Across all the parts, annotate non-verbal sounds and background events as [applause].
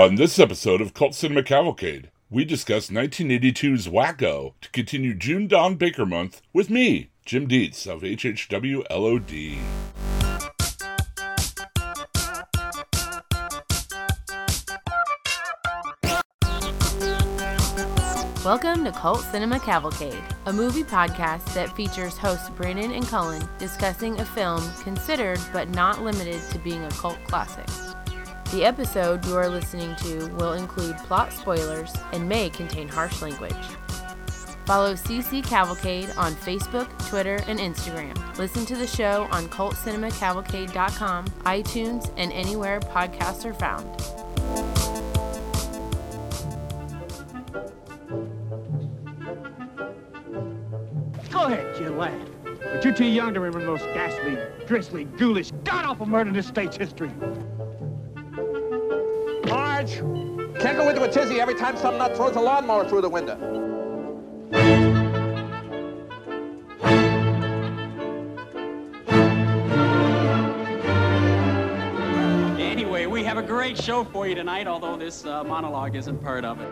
On this episode of Cult Cinema Cavalcade, we discuss 1982's Wacko to continue June Don Baker Month with me, Jim Dietz of HHW LOD. Welcome to Cult Cinema Cavalcade, a movie podcast that features hosts Brandon and Cullen discussing a film considered but not limited to being a cult classic. The episode you are listening to will include plot spoilers and may contain harsh language. Follow CC Cavalcade on Facebook, Twitter, and Instagram. Listen to the show on cultcinemacavalcade.com, iTunes, and anywhere podcasts are found. Go ahead, kid, laugh. But you're too young to remember those ghastly, grisly, ghoulish, god-awful murder in this state's history. Marge! Can't go into a tizzy every time some nut throws a lawnmower through the window. Anyway, we have a great show for you tonight, although this uh, monologue isn't part of it.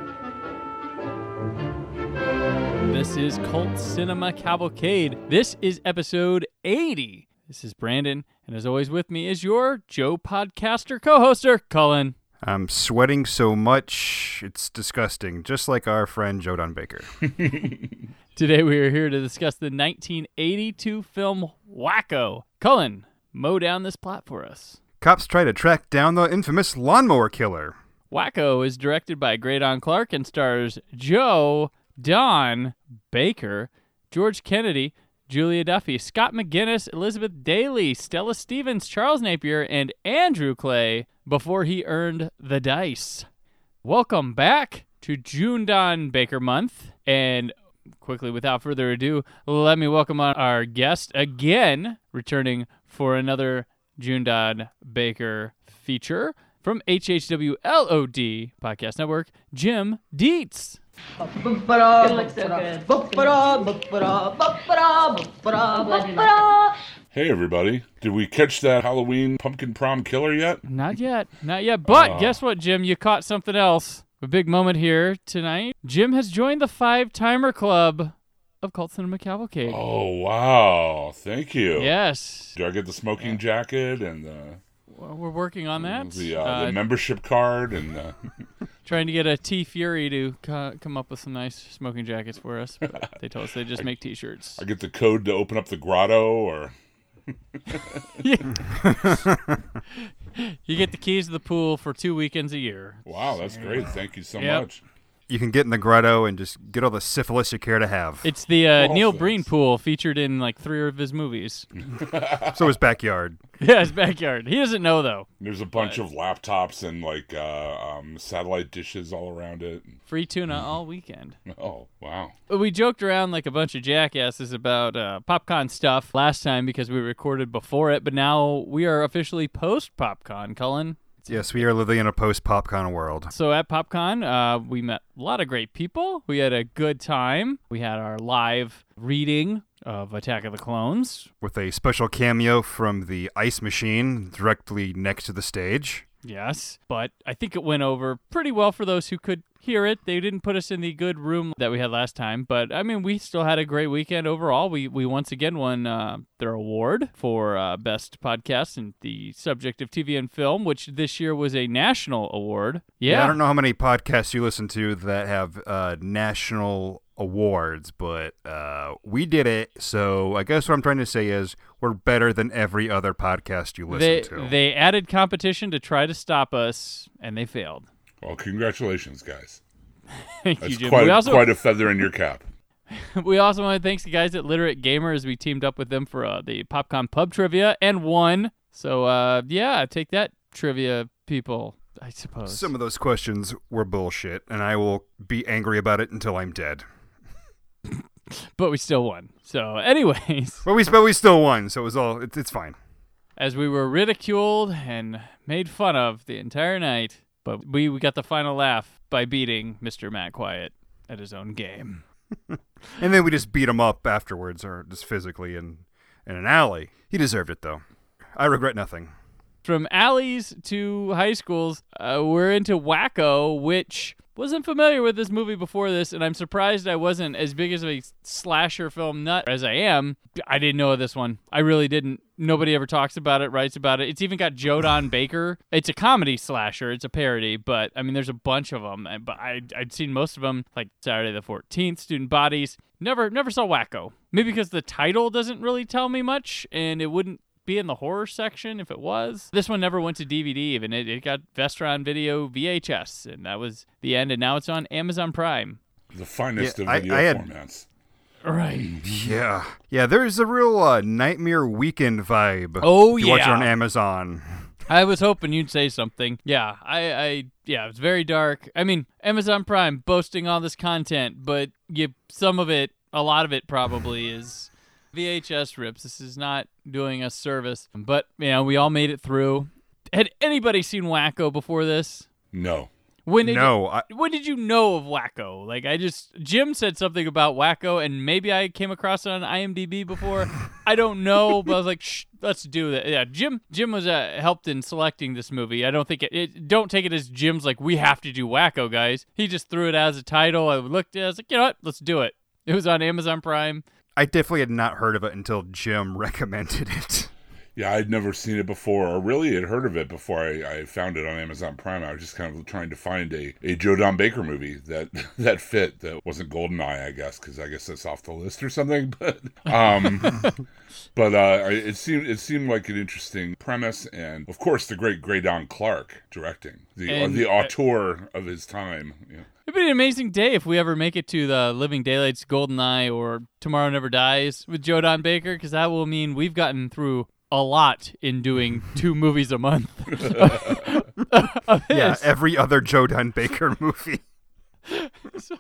This is Cult Cinema Cavalcade. This is episode 80. This is Brandon, and as always with me is your Joe Podcaster co-hoster, Cullen. I'm sweating so much, it's disgusting, just like our friend Joe Don Baker. [laughs] Today we are here to discuss the 1982 film Wacko. Cullen, mow down this plot for us. Cops try to track down the infamous lawnmower killer. Wacko is directed by Greydon Clark and stars Joe Don Baker, George Kennedy, Julia Duffy, Scott McGinnis, Elizabeth Daily, Stella Stevens, Charles Napier, and Andrew Clay before he earned the dice. Welcome back to June Don Baker Month. And quickly, without further ado, let me welcome on our guest again, returning for another June Don Baker feature from HHW LOD Podcast Network, Jim Dietz. It looks so good. Hey everybody, did we catch that Halloween pumpkin prom killer yet? Not yet, not yet. But Oh. guess what, Jim? You caught something else. A big moment here tonight. Jim has joined the Five Timer Club of Cult Cinema Cavalcade. Oh wow, thank you. Yes, Do I get the smoking jacket and the Well, we're working on that. the, uh, Uh, the membership card and uh, [laughs] trying to get a TeeFury to co- come up with some nice smoking jackets for us. But [laughs] they told us they just make T-shirts. I get the code to open up the grotto or [laughs] You get the keys to the pool for two weekends a year. wow, that's great. Thank you so Yep. much. You can get in the grotto and just get all the syphilis you care to have. It's the uh, Neil. Breen pool featured in like three of his movies. [laughs] so his backyard. [laughs] yeah, his backyard. He doesn't know though. There's a bunch of laptops and like uh, um, satellite dishes all around it. Free tuna all weekend. [laughs] Oh wow. We joked around like a bunch of jackasses about uh, PopCon stuff last time because we recorded before it, but now we are officially post PopCon, Cullen. Yes, we are living in a post-popcorn world. So at PopCon, uh, we met a lot of great people. We had a good time. We had our live reading of Attack of the Clones. With a special cameo from the ice machine directly next to the stage. Yes, but I think it went over pretty well for those who could hear it. They didn't put us in the good room that we had last time, but I mean, we still had a great weekend overall. We we once again won uh, their award for uh, best podcast and the subject of TV and film, which this year was a national award. Yeah, I don't know how many podcasts you listen to that have uh, national awards, but uh, we did it. So I guess what I'm trying to say is we're better than every other podcast you listen They to. they added competition to try to stop us, and they failed. Well, congratulations, guys. [laughs] Thank That's you, Jim. quite we also quite a feather in your cap. [laughs] we also want to thank the guys at Literate Gamer as we teamed up with them for uh, the PopCon Pub Trivia and won. So uh, yeah, take that trivia, people. I suppose. Some of those questions were bullshit, and I will be angry about it until I'm dead. [laughs] but we still won. So, anyways, But we, but we still won, so it was all. It's, it's fine. as we were ridiculed and made fun of the entire night, but we, we got the final laugh by beating Mr. Matt Quiet at his own game. [laughs] And then we just beat him up afterwards, or just physically in in an alley. He deserved it, though. I regret nothing. from alleys to high schools, uh, we're into Wacko, which wasn't familiar with this movie before this, and I'm surprised I wasn't as big as a slasher film nut as I am. I didn't know this one. I really didn't. Nobody ever talks about it, writes about it. It's even got Joe Don [sighs] Baker. It's a comedy slasher. It's a parody, but I mean, there's a bunch of them. But I, I'd seen most of them, like Saturday the 14th, Student Bodies. Never, never saw Wacko. Maybe because the title doesn't really tell me much, and it wouldn't be in the horror section if it was. This one never went to DVD even. It, it got Vestron Video VHS, and that was the end. And now it's on Amazon Prime. The finest Yeah, of I- video I had- formats. Right. [laughs] Yeah, yeah. There's a real uh, Nightmare Weekend vibe. Oh, if you watch it on Amazon. I was hoping you'd say something. Yeah, I, I, yeah, it's very dark. I mean, Amazon Prime boasting all this content, but you, some of it, a lot of it probably is VHS rips. This is not doing us service, but you know, we all made it through. Had anybody seen Wacko before this? No. When did No, I- when did you know of Wacko? Like I just Jim said something about Wacko, and maybe I came across it on IMDb before. I don't know, [laughs] but I was like, Shh, let's do that. Yeah, Jim Jim was uh, helped in selecting this movie. I don't think it, it. Don't take it as Jim's like we have to do Wacko, guys. He just threw it as a title. I looked at, it, I was like, you know what, let's do it. It was on Amazon Prime. I definitely had not heard of it until Jim [laughs] recommended it. Yeah, I'd never seen it before, or really had heard of it before I, I found it on Amazon Prime. I was just kind of trying to find a, a Joe Don Baker movie that [laughs] that fit, that wasn't Goldeneye, I guess, because I guess that's off the list or something. [laughs] But um, [laughs] but uh, it seemed it seemed like an interesting premise, and of course, the great Greydon Clark directing the And- the auteur of his time. Yeah. It'd be an amazing day if we ever make it to the Living Daylights, Goldeneye, or Tomorrow Never Dies with Joe Don Baker, because that will mean we've gotten through a lot in doing [laughs] two movies a month. [laughs] [laughs] Yeah, every other Joe Don Baker movie. so,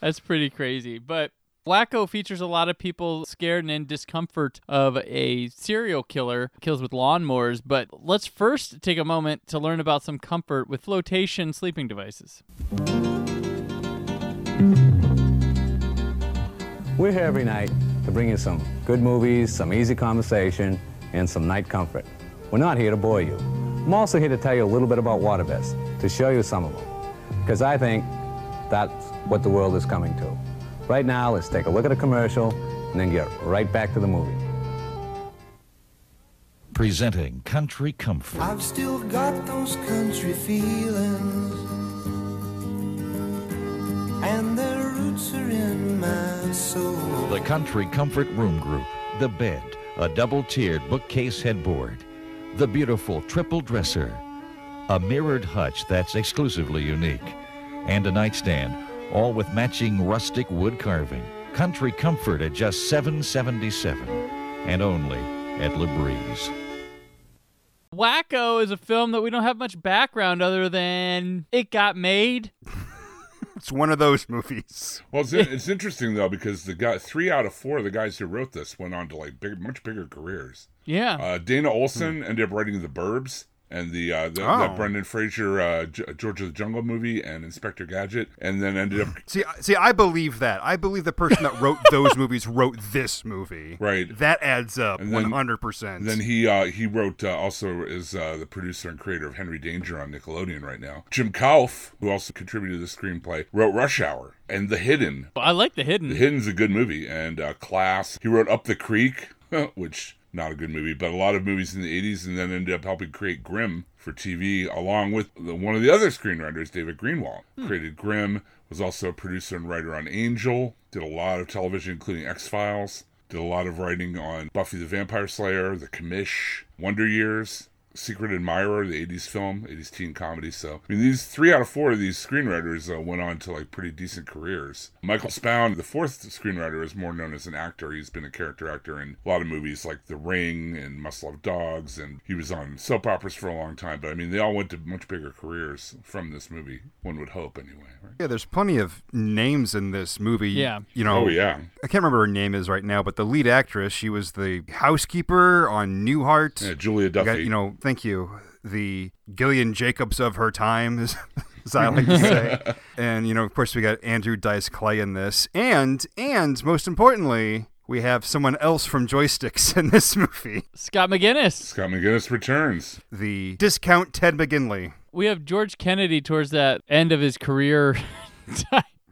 That's pretty crazy. But Wacko features a lot of people scared and in discomfort of a serial killer kills with lawnmowers. But let's first take a moment to learn about some comfort with flotation sleeping devices. We're here every night to bring you some good movies, some easy conversation, and some night comfort. We're not here to bore you. I'm also here to tell you a little bit about Waterbest, to show you some of them. Because I think that's what the world is coming to. Right now, let's take a look at a commercial and then get right back to the movie. Presenting Country Comfort. I've still got those country feelings, The Country Comfort Room Group. The bed, a double tiered bookcase headboard. The beautiful triple dresser. A mirrored hutch that's exclusively unique. And a nightstand, all with matching rustic wood carving. Country Comfort at just 777 and only at Labreeze. Wacko is a film that we don't have much background other than it got made. [laughs] It's one of those movies. Well, it's, it's interesting though because the guy, three out of four of the guys who wrote this went on to like big, much bigger careers. Yeah. Uh, Dana Olson ended up writing The Burbs and the uh, the, Oh. that Brendan Fraser uh, J- George of the Jungle movie and Inspector Gadget, and then ended up See, I- see, I believe that. I believe the person that wrote [laughs] those movies wrote this movie. Right. That adds up And one then- hundred percent. Then he uh, he wrote uh, also is uh, the producer and creator of Henry Danger on Nickelodeon right now. Jim Kouf, who also contributed to the screenplay, wrote Rush Hour and The Hidden. I like The Hidden. The Hidden's a good movie and uh, Class. He wrote Up the Creek, [laughs] which not a good movie, but a lot of movies in the '80s, and then ended up helping create Grimm for TV, along with the, one of the other screenwriters, David Greenwald. Hmm. Created Grimm, was also a producer and writer on Angel. Did a lot of television, including X Files. Did a lot of writing on Buffy the Vampire Slayer, The Commish, Wonder Years, Secret Admirer, the 80s film, 80s teen comedy. So, I mean, these three out of four of these screenwriters uh, went on to like pretty decent careers. Michael Spound, the fourth screenwriter, is more known as an actor. He's been a character actor in a lot of movies like The Ring and Must Love Dogs, and he was on soap operas for a long time. But I mean, they all went to much bigger careers from this movie, one would hope, anyway. Right? Yeah, there's plenty of names in this movie. Yeah. You know, Oh, yeah. I can't remember her name is right now, but the lead actress, she was the housekeeper on Newhart. Yeah, Julia You got- Duffy. you know, thank you. The Gillian Jacobs of her time, [laughs] as, as I like to [laughs] say. and, you know, of course, we got Andrew Dice Clay in this. And, and most importantly, we have someone else from Joysticks [laughs] in this movie. Scott McGinnis. Scott McGinnis returns. The discount Ted McGinley. We have George Kennedy towards that end of his career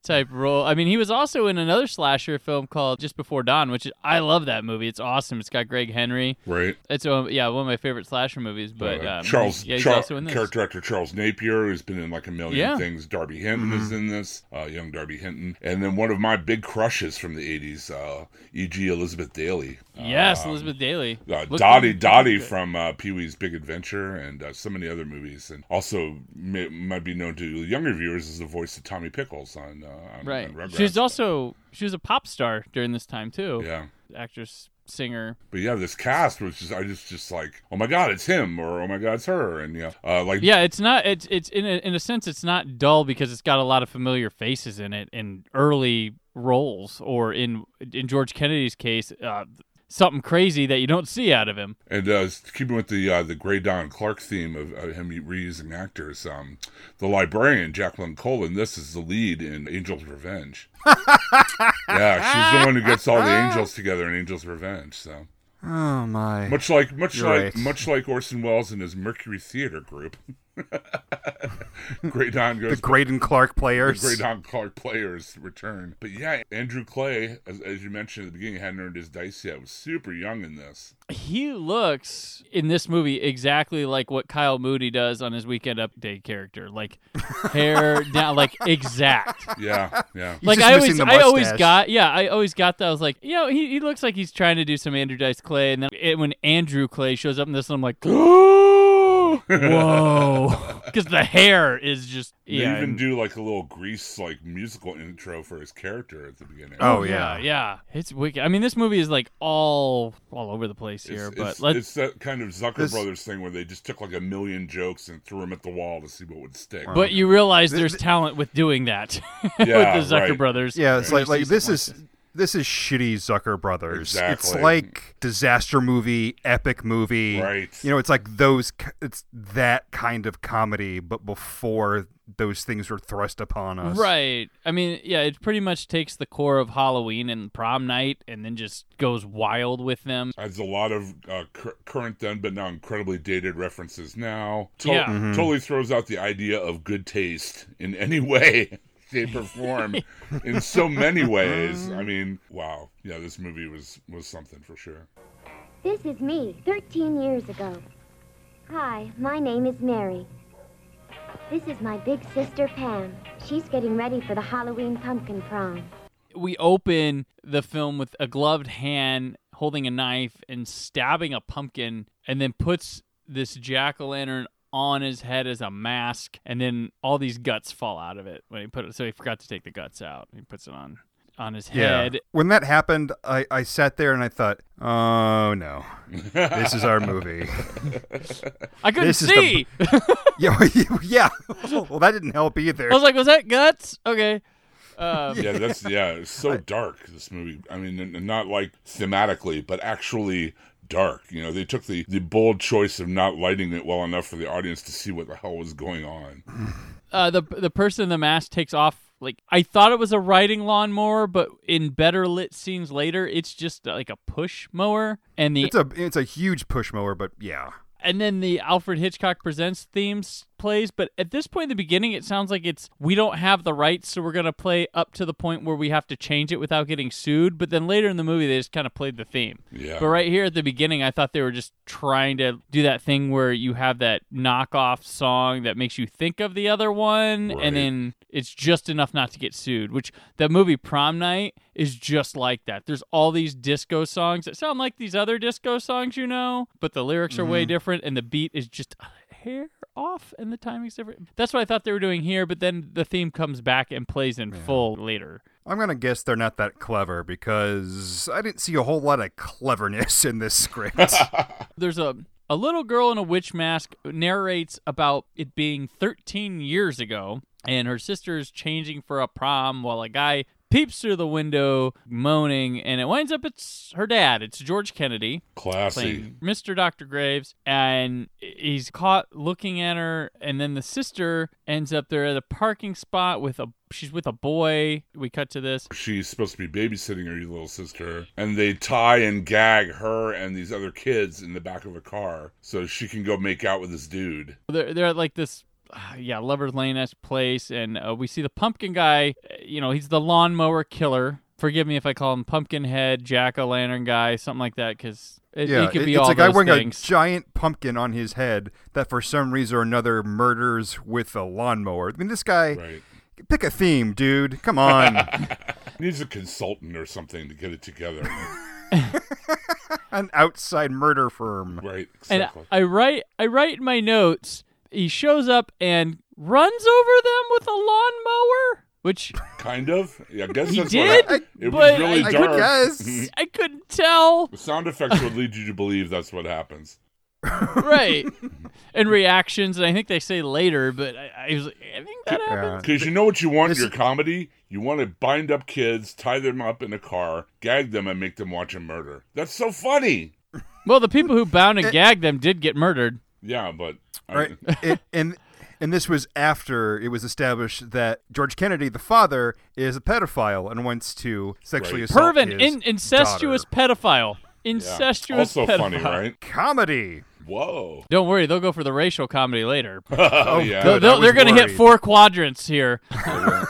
type, role. I mean, he was also in another slasher film called Just Before Dawn, which is, I love that movie. It's awesome. It's got Greg Henry. Right. It's uh, yeah one of my favorite slasher movies. But Uh, um, Charles, yeah, Char- also in this. character actor Charles Napier, who's been in like a million Yeah. things. Darby Hinton is in this, uh, young Darby Hinton, and then one of my big crushes from the '80s, uh, E.G. Elizabeth Daily. Yes, Um, Elizabeth Daily. Uh, Dottie Dottie from uh, Pee Wee's Big Adventure and uh, so many other movies, and also may, might be known to younger viewers as the voice of Tommy Pickles on, uh, on, Right. on Rugrats. She was also she was a pop star during this time too. Yeah. Actress, singer. But yeah, this cast was just I just just like, oh my god, it's him, or oh my god, it's her, and yeah, uh, like Yeah, it's not. It's it's in a, in a sense, it's not dull because it's got a lot of familiar faces in it in early roles, or in in George Kennedy's case, uh, something crazy that you don't see out of him. And uh, keeping with the uh, the Greydon Clark theme of uh, him reusing actors, um, the librarian Jacqueline Colin, this is the lead in Angel's Revenge. [laughs] yeah, she's the one who gets all the angels together in Angel's Revenge. So Oh my. much like much You're like right. much like Orson Welles and his Mercury Theater group. [laughs] [laughs] Greydon goes. The Greydon Clark players. The Greydon Clark players return. But yeah, Andrew Clay, as, as you mentioned at the beginning, hadn't earned his dice yet. Was super young in this. He looks in this movie exactly like what Kyle Mooney does on his Weekend Update character, like [laughs] hair down, like exact. Yeah, yeah. like just I always, the I always got, yeah, I always got that. I was like, you know, he, he looks like he's trying to do some Andrew Dice Clay, and then it, when Andrew Clay shows up in this, I'm like, [gasps] [laughs] whoa, [laughs] because the hair is just They yeah, even and- do like a little Grease like musical intro for his character at the beginning. Oh, yeah, yeah, it's wicked. I mean, this movie is like all all over the place here, It's, but it's, let's it's that kind of Zucker This- Brothers thing where they just took like a million jokes and threw them at the wall to see what would stick. But you realize Th- there's th- talent with doing that [laughs] Yeah, with the Zucker right. brothers. Yeah, it's When like like this stuff is this is shitty Zucker Brothers. It's like disaster movie, epic movie. Right. You know, it's like those. It's that kind of comedy, but before those things were thrust upon us. Right. I mean, yeah, it pretty much takes the core of Halloween and prom night and then just goes wild with them. Has a lot of uh, cur- current then, but now incredibly dated references now. To- Yeah. Mm-hmm. Totally throws out the idea of good taste in any [laughs] way, shape, or form in so many ways. I mean, wow. Yeah, this movie was was something for sure. This is me, 13 years ago. Hi, my name is Mary. This is my big sister Pam. She's getting ready for the Halloween pumpkin prom. We open the film with a gloved hand holding a knife and stabbing a pumpkin and then puts this jack o' lantern on his head as a mask and then all these guts fall out of it when he put it so he forgot to take the guts out. He puts it on on his Yeah. head. When that happened, I, I sat there and I thought, oh no, [laughs] this is our movie. I couldn't This is the- see. [laughs] yeah, yeah. [laughs] Well, that didn't help either. I was like, was that guts? Okay. Um, Yeah, that's yeah. It's so dark. This movie. I mean, n- n- not like thematically, but actually dark. You know, they took the the bold choice of not lighting it well enough for the audience to see what the hell was going on. [clears throat] uh, the the person in the mask takes off. Like I thought it was a riding lawnmower, but in better lit scenes later, it's just uh, like a push mower. And the it's a it's a huge push mower, but yeah. and then the Alfred Hitchcock Presents themes plays. But at this point in the beginning, it sounds like it's we don't have the rights, so we're gonna play up to the point where we have to change it without getting sued. But then later in the movie, they just kind of played the theme. Yeah. But right here at the beginning, I thought they were just trying to do that thing where you have that knockoff song that makes you think of the other one, Right. and then it's just enough not to get sued. Which that movie Prom Night is just like that. There's all these disco songs that sound like these other disco songs, you know, but the lyrics are way Mhm. different, and the beat is just hair off, and the timing's different. That's what I thought they were doing here, but then the theme comes back and plays in full later. I'm gonna guess they're not that clever because I didn't see a whole lot of cleverness in this script. [laughs] There's a a little girl in a witch mask narrates about it being 13 years ago and her sister's changing for a prom while a guy peeps through the window, moaning, and it winds up it's her dad. It's George Kennedy. Classy. playing Mr. Dr. Graves, and he's caught looking at her, and then the sister ends up there at a parking spot with a she's with a boy. We cut to this. She's supposed to be babysitting her little sister, and they tie and gag her and these other kids in the back of a car so she can go make out with this dude. They're they're at like this. Uh, Yeah, Lover's Lane esque place, and uh, we see the pumpkin guy. You know, he's the lawnmower killer. Forgive me if I call him Pumpkinhead, Jack o' Lantern guy, something like that, because it, yeah, it could it- be it's all a guy those wearing things. a giant pumpkin on his head that for some reason or another murders with a lawnmower. I mean, this guy. Right. Pick a theme, dude. Come on. [laughs] Needs a consultant or something to get it together. [laughs] An outside murder firm. Right. Exactly. And I write I write in my notes. He shows up and runs over them with a lawnmower, which Kind of. Yeah, I guess he that's did. what happened. It but was really I, dark. [laughs] I couldn't tell. The sound effects would lead you to believe that's what happens. right. and reactions, and I think they say later, but I, I was like, I think that happens. Because you know what you want in your comedy? You want to bind up kids, tie them up in a car, gag them, and make them watch a murder. That's so funny. Well, the people who bound and [laughs] gagged them did get murdered. Yeah, but I- right? [laughs] it, and and this was after it was established that George Kennedy, the father, is a pedophile and wants to sexually assault Pervin, his in, incestuous pedophile. Incestuous Also pedophile. funny, right? comedy. Whoa. Don't worry, they'll go for the racial comedy later. [laughs] Oh, oh, yeah. They'll- I they'll- was they're going to hit four quadrants here. [laughs] Oh,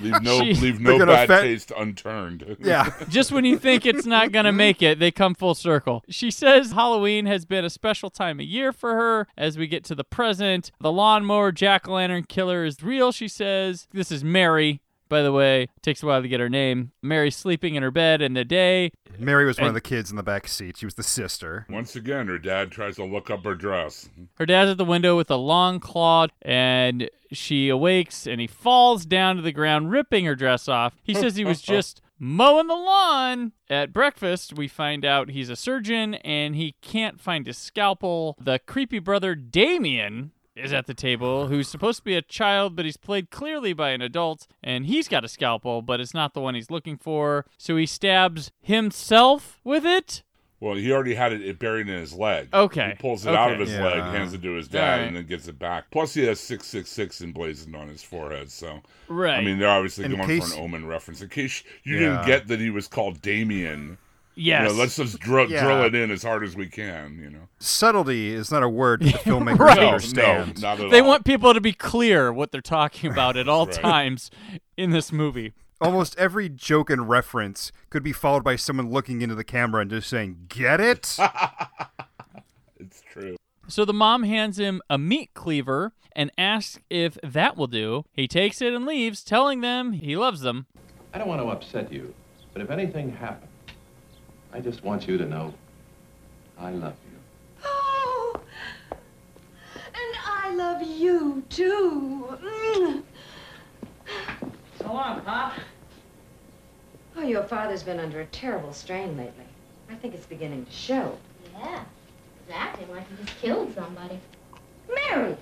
Leave no, She- leave no bad offend- taste unturned. Yeah. [laughs] Just when you think it's not going to make it, they come full circle. She says Halloween has been a special time of year for her as we get to the present. The lawnmower jack o' lantern killer is real, she says. This is Mary, by the way. Takes a while to get her name. Mary's sleeping in her bed in the day. Mary was one of the kids in the back seat. She was the sister. Once again, her dad tries to look up her dress. Her dad's at the window with a long claw, and she awakes and he falls down to the ground, ripping her dress off. He says he was [laughs] just mowing the lawn. At breakfast, we find out he's a surgeon and he can't find his scalpel. The creepy brother Damien is at the table, who's supposed to be a child, but he's played clearly by an adult, and he's got a scalpel, but it's not the one he's looking for. So he stabs himself with it. Well, he already had it, it buried in his leg. Okay. He pulls it out of Okay. his leg, hands it to his dad, Alright. and then gets it back. Plus, he has 666 emblazoned on his forehead. So, Right. I mean, they're obviously In going case- for an omen reference. In case you Yeah. didn't get that he was called Damien. Yes. You know, let's just drill, Yeah. drill it in as hard as we can, you know. Subtlety is not a word that the [laughs] filmmakers Right. Understand. no, not at They all. want people to be clear what they're talking about at all [laughs] Right. times in this movie. Almost every joke and reference could be followed by someone looking into the camera and just saying, "Get it?" [laughs] It's true. So the mom hands him a meat cleaver and asks if that will do. He takes it and leaves, telling them he loves them. I don't want to upset you, but if anything happened, I just want you to know I love you. Oh, and I love you too. Mm. So long, Pop. Oh, your father's been under a terrible strain lately. I think it's beginning to show. Yeah, he's acting like he just killed somebody. Mary,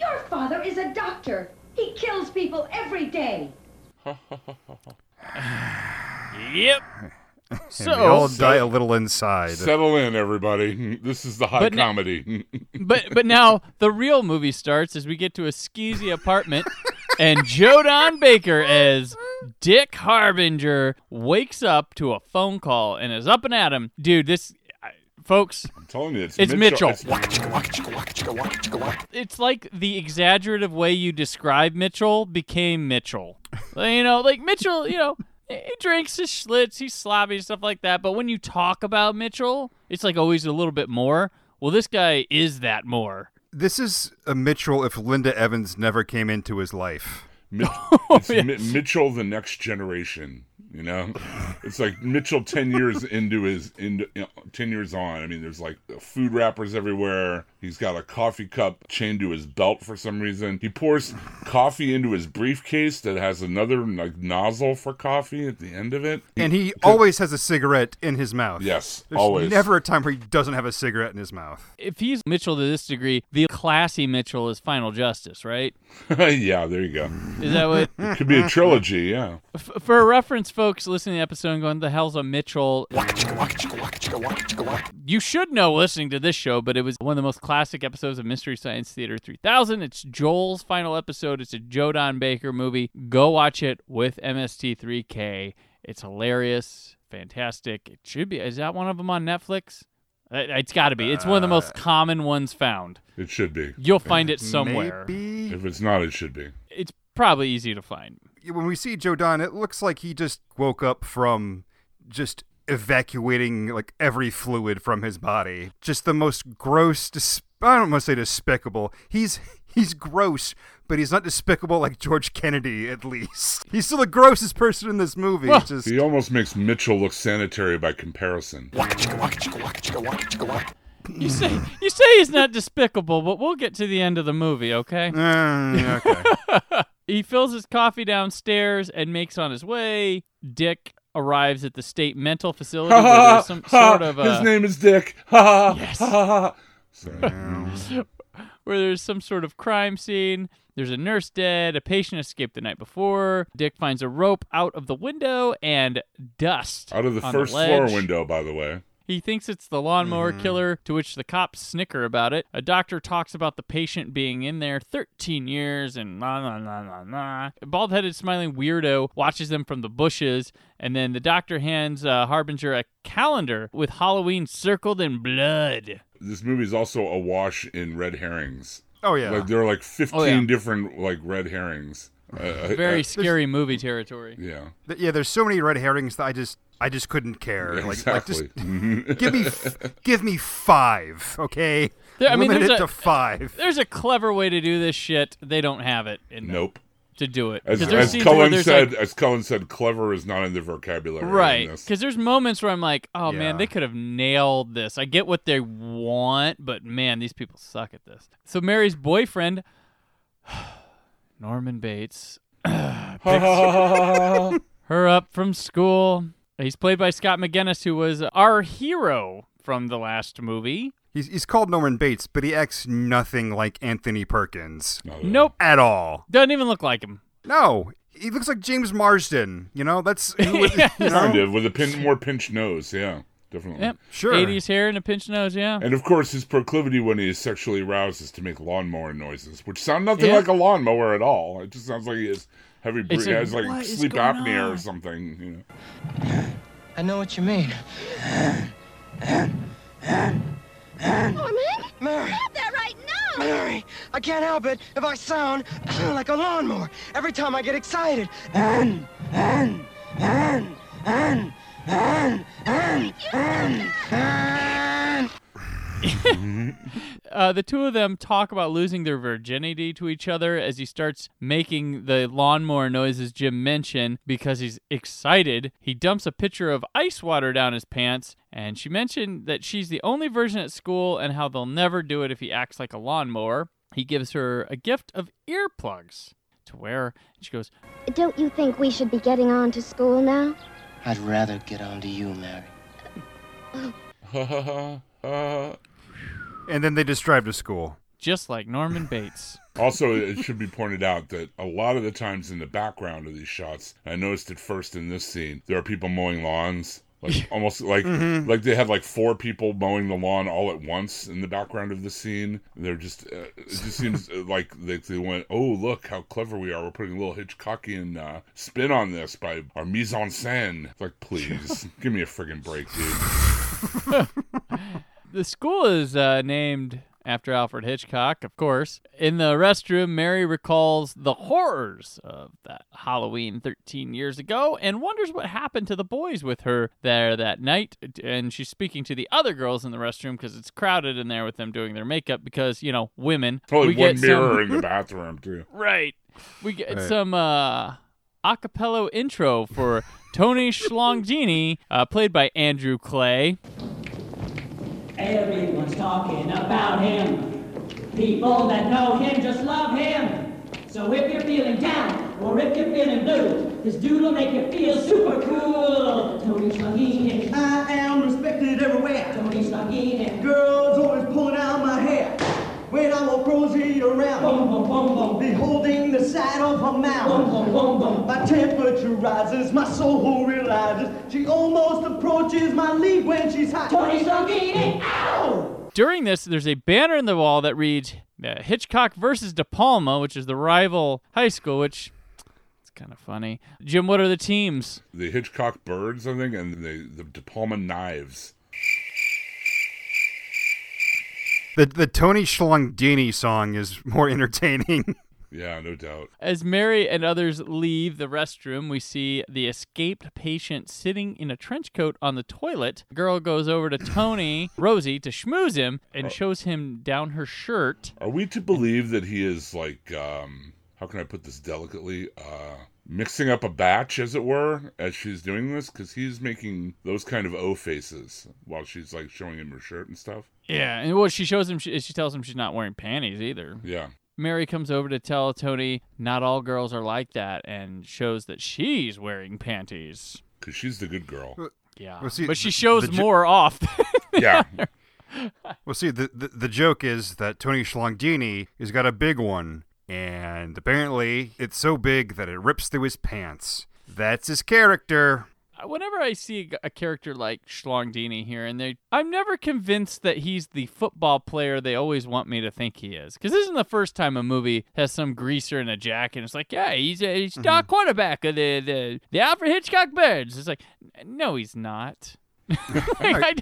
your father is a doctor. He kills people every day. [laughs] Yep. [laughs] So we all die a little inside. Settle in, everybody. [laughs] This is the high But na- comedy. [laughs] but but now the real movie starts as we get to a skeezy apartment and Joe Don Baker as Dick Harbinger wakes up to a phone call and is up and at him. Dude, this folks, I'm telling you, it's, It's Mitchell. It's- it's like the exaggerative way you describe Mitchell became Mitchell. you know, like Mitchell, you know, he drinks his schlitz, he's sloppy, stuff like that. But when you talk about Mitchell, it's like oh, always a little bit more. Well, this guy is that more. This is a Mitchell if Linda Evans never came into his life. Mi- [laughs] Oh, it's Mi- Mitchell, the next generation. You know, it's like Mitchell ten years into his into you know, ten years on. I mean, there's like food wrappers everywhere. He's got a coffee cup chained to his belt for some reason. He pours coffee into his briefcase that has another like nozzle for coffee at the end of it. And he always has a cigarette in his mouth. Yes, There's always. never a time where he doesn't have a cigarette in his mouth. If he's Mitchell to this degree, the classy Mitchell is Final Justice, right? [laughs] yeah, there you go. Is that what? It could be a trilogy. Yeah. F- for a reference, folks listening to the episode and going, "The hell's a Mitchell?" You should know listening to this show, but it was one of the most classic episodes of Mystery Science Theater 3000. It's Joel's final episode. It's a Joe Don Baker movie. Go watch it with MST3K. It's hilarious, fantastic. It should be. Is that one of them on Netflix? Uh, It's got to be. It's one of the most common ones found. It should be. You'll find it somewhere. Maybe. If it's not, it should be. It's probably easy to find. When we see Joe Don, it looks like he just woke up from just evacuating like every fluid from his body. Just the most gross. Dis- I don't want to say despicable. He's he's gross, but he's not despicable like George Kennedy. At least [laughs] he's still the grossest person in this movie. Well, just he almost makes Mitchell look sanitary by comparison. You say you say he's not despicable, but we'll get to the end of the movie, okay? Uh, okay. [laughs] he fills his coffee downstairs and makes on his way. Dick arrives at the state mental facility where there's some sort of uh, His name is Dick. Yes. [laughs] where there's some sort of crime scene. There's a nurse dead, a patient escaped the night before. Dick finds a rope out of the window and dust Out of the first ledge. floor window, by the way. He thinks it's the lawnmower Mhm. killer, to which the cops snicker about it. A doctor talks about the patient being in there 13 years and nah, nah, nah, nah, nah. Bald headed, smiling weirdo watches them from the bushes, and then the doctor hands uh, Harbinger a calendar with Halloween circled in blood. This movie is also awash in red herrings. Oh, yeah. Like there are like fifteen Oh, yeah. different like red herrings. Uh, Very uh, scary movie territory. Yeah. Th- Yeah, there's so many red herrings that I just I just couldn't care. Yeah, like, like, exactly. just give me f- give me five, okay? There- I mean, Limit there's it a- to five. There's a clever way to do this shit. They don't have it in Nope. to do it. As, 'Cause there's as scenes Cullen said, like- as Cullen said, clever is not in the vocabulary. Right. Because there's moments where I'm like, oh man, they could have nailed this. I get what they want, but man, these people suck at this. So Mary's boyfriend, [sighs] Norman Bates, [clears throat] picks [laughs] her up from school. He's played by Scott McGinnis, who was our hero from the last movie. He's, he's called Norman Bates, but he acts nothing like Anthony Perkins. Oh, nope. At all. Doesn't even look like him. No. He looks like James Marsden. You know, that's. [laughs] you know? Kind of with a pin, more pinched nose. Yeah, definitely. Yep. Sure. 80s hair and a pinched nose, yeah. And of course, his proclivity when he is sexually aroused is to make lawnmower noises, which sound nothing Yeah. like a lawnmower at all. It just sounds like he has heavy, bre- It's he like, has like sleep going apnea or something. You know. I know what you mean. Norman? Mary. Stop that right now! Mary, I can't help it if I sound [coughs] like a lawnmower every time I get excited. [coughs] And, and, and, and, [laughs] uh, the two of them talk about losing their virginity to each other as he starts making the lawnmower noises Jim mentioned because he's excited. He dumps a pitcher of ice water down his pants, and she mentioned that she's the only virgin at school and how they'll never do it if he acts like a lawnmower. He gives her a gift of earplugs to wear, and she goes, Don't you think we should be getting on to school now? I'd rather get on to you, Mary. And then they just drive to school. just like Norman Bates. [laughs] Also, it should be pointed out that a lot of the times in the background of these shots, I noticed it first in this scene, there are people mowing lawns. Like [laughs] almost like Mhm. like they have like four people mowing the lawn all at once in the background of the scene. They're just uh, it just seems [laughs] uh, like they, they went, oh look how clever we are. We're putting a little Hitchcockian uh, spin on this by our mise en scène. It's like please [laughs] give me a friggin' break, dude. The school is uh, named after Alfred Hitchcock, of course. In the restroom, Mary recalls the horrors of that Halloween 13 years ago and wonders what happened to the boys with her there that night. And she's speaking to the other girls in the restroom because it's crowded in there with them doing their makeup because, you know, women. We one get mirror some- in the bathroom too. [laughs] Right. We get Right. some uh a cappella intro for Tony Schlongini, uh, played by Andrew Clay. Everyone's talking about him. People that know him just love him. So if you're feeling down or if you're feeling blue, this dude will make you feel super cool. Tony Schlongini. I am respected everywhere. Tony Schlongini. Girls always pulling out my hair. When I walk Rosie around, Boom, boom, boom, boom. beholding the side of her mouth. Boom, boom, boom, boom. My temperature rises, my soul realizes she almost approaches my league when she's hot. Tony Schlongini. Ow! During this, there's a banner in the wall that reads uh, Hitchcock versus De Palma, which is the rival high school, which it's kind of funny. Jim, what are the teams? The Hitchcock Birds, I think, and the the De Palma Knives. The the Tony Schlongdini song is more [laughs] entertaining. Yeah, no doubt. As Mary and others leave the restroom, we see the escaped patient sitting in a trench coat on the toilet. The girl goes over to Tony, [laughs] Rosie, to schmooze him and shows him down her shirt. Are we to believe that he is like, um, how can I put this delicately? Uh, mixing up a batch, as it were, as she's doing this? Because he's making those kind of O faces while she's like showing him her shirt and stuff. Yeah, and what she shows him, she, she tells him she's not wearing panties either. Yeah. Mary comes over to tell Tony not all girls are like that and shows that she's wearing panties. Because she's the good girl. Yeah. Well, see, but she the- shows the jo- more off. [laughs] Yeah. Well, see, the, the the joke is that Tony Schlongdini has got a big one, and apparently it's so big that it rips through his pants. That's his character. Uh, whenever I see a character like Schlongdini here, and they, I'm never convinced that he's the football player they always want me to think he is. Because this isn't the first time a movie has some greaser in a jacket. And it's like, yeah, he's a he's mm-hmm. star quarterback of the, the the Alfred Hitchcock Birds. It's like, no, he's not. [laughs] like, I,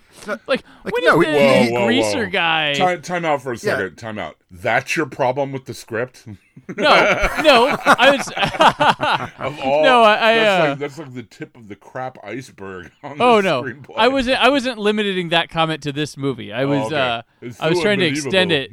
like, when no, is the Whoa, whoa, greaser whoa. guy? Time, time out for a Yeah. second. Time out. That's your problem with the script? [laughs] No, no, I was. [laughs] of all, no, I. I that's, uh, like, that's like the tip of the crap iceberg on Oh the no, screenplay. I wasn't. I wasn't limiting that comment to this movie. I Oh, was. okay. uh I was trying to extend it.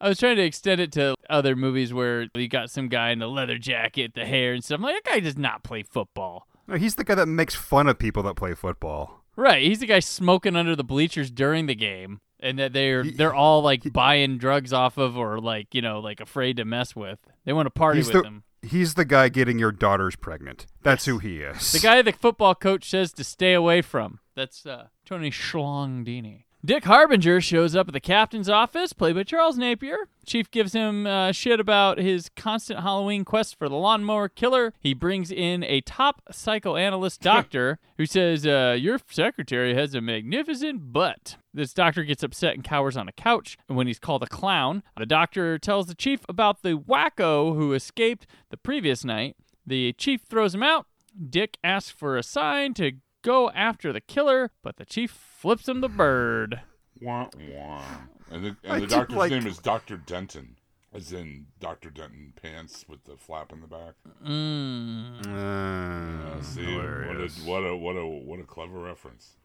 I was trying to extend it to other movies where you got some guy in the leather jacket, the hair, and stuff. I'm like, that guy does not play football. No, he's the guy that makes fun of people that play football. Right? He's the guy smoking under the bleachers during the game, and that they're they're all like buying drugs off of, or like you know, like afraid to mess with. They want to party he's with the him. he's the guy getting your daughters pregnant. That's who he is. The guy the football coach says to stay away from. That's uh, Tony Schlongdini. Dick Harbinger shows up at the captain's office, played by Charles Napier. Chief gives him uh, shit about his constant Halloween quest for the lawnmower killer. He brings in a top psychoanalyst [laughs] doctor who says, uh, Your secretary has a magnificent butt. This doctor gets upset and cowers on a couch. And when he's called a clown, the doctor tells the chief about the wacko who escaped the previous night. The chief throws him out. Dick asks for a sign to go after the killer, but the chief flips him the bird. Wah, wah. And the, and the doctor's like- name is Dr. Denton, as in Dr. Denton pants with the flap in the back. Mm. Uh, see, what a, what a what a what a clever reference.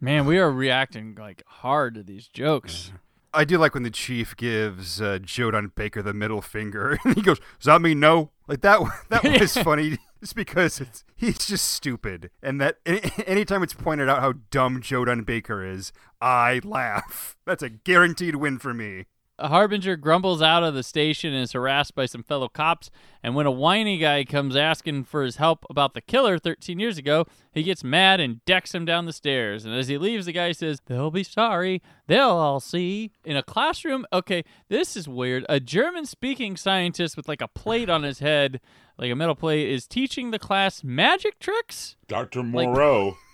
Man, we are reacting like hard to these jokes. [laughs] I do like when the chief gives uh, Joe Don Baker the middle finger, [laughs] and he goes, "Does that mean no?" Like that. [laughs] That was funny, just because it's he's just stupid, and that any, [laughs] anytime it's pointed out how dumb Joe Don Baker is, I laugh. That's a guaranteed win for me. A Harbinger grumbles out of the station and is harassed by some fellow cops. And when a whiny guy comes asking for his help about the killer 13 years ago, he gets mad and decks him down the stairs. And as he leaves, the guy says, They'll be sorry. They'll all see. In a classroom, okay, this is weird. A German speaking scientist with like a plate on his head, like a metal plate, is teaching the class magic tricks? Dr. Like- Moreau. [laughs]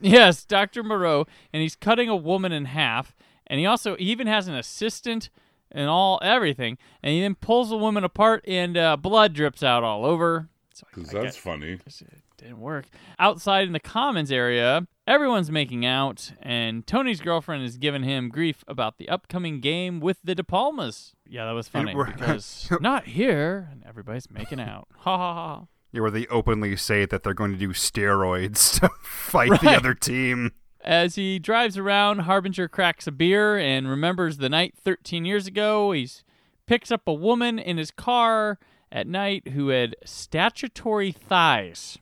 Yes, Dr. Moreau, and he's cutting a woman in half, and he also he even has an assistant and all everything, and he then pulls the woman apart, and uh, blood drips out all over. Because I that's guess funny. it didn't work. Outside in the commons area, everyone's making out, and Tony's girlfriend is giving him grief about the upcoming game with the De Palmas. Yeah, that was funny we're- because [laughs] not here, and everybody's making out. Ha ha ha. Yeah, where they openly say that they're going to do steroids to [laughs] fight the other team. As he drives around, Harbinger cracks a beer and remembers the night 13 years ago. He picks up a woman in his car at night who had statutory thighs,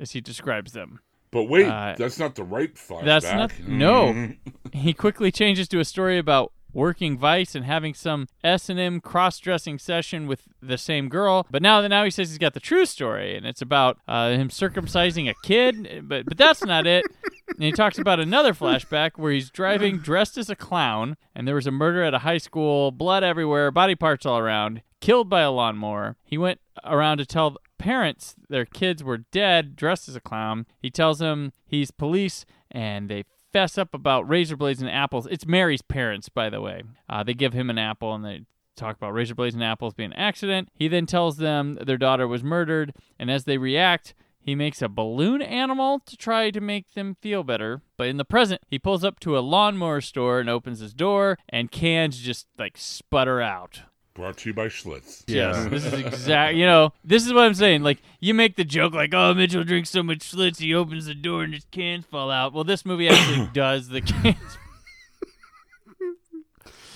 as he describes them. But wait, Uh, that's not the right flashback. That's not. No. Mhm. he quickly changes to a story about working Vice and having some S and M cross-dressing session with the same girl. But now, that now he says he's got the true story, and it's about uh, him circumcising a kid. [laughs] But but that's not it. And he talks about another flashback where he's driving dressed as a clown, and there was a murder at a high school, blood everywhere, body parts all around, killed by a lawnmower. He went around to tell parents their kids were dead, dressed as a clown. He tells them he's police, and they fess up about razor blades and apples. It's Mary's parents, by the way. Uh, they give him an apple, and they talk about razor blades and apples being an accident. He then tells them their daughter was murdered, and as they react, he makes a balloon animal to try to make them feel better. But in the present, he pulls up to a lawnmower store and opens his door, and cans just like sputter out. Brought to you by Schlitz. Yes, this is exact. You know, this is what I'm saying. Like, you make the joke, like, "Oh, Mitchell drinks so much Schlitz, he opens the door and his cans fall out." Well, this movie actually [coughs] does the cans.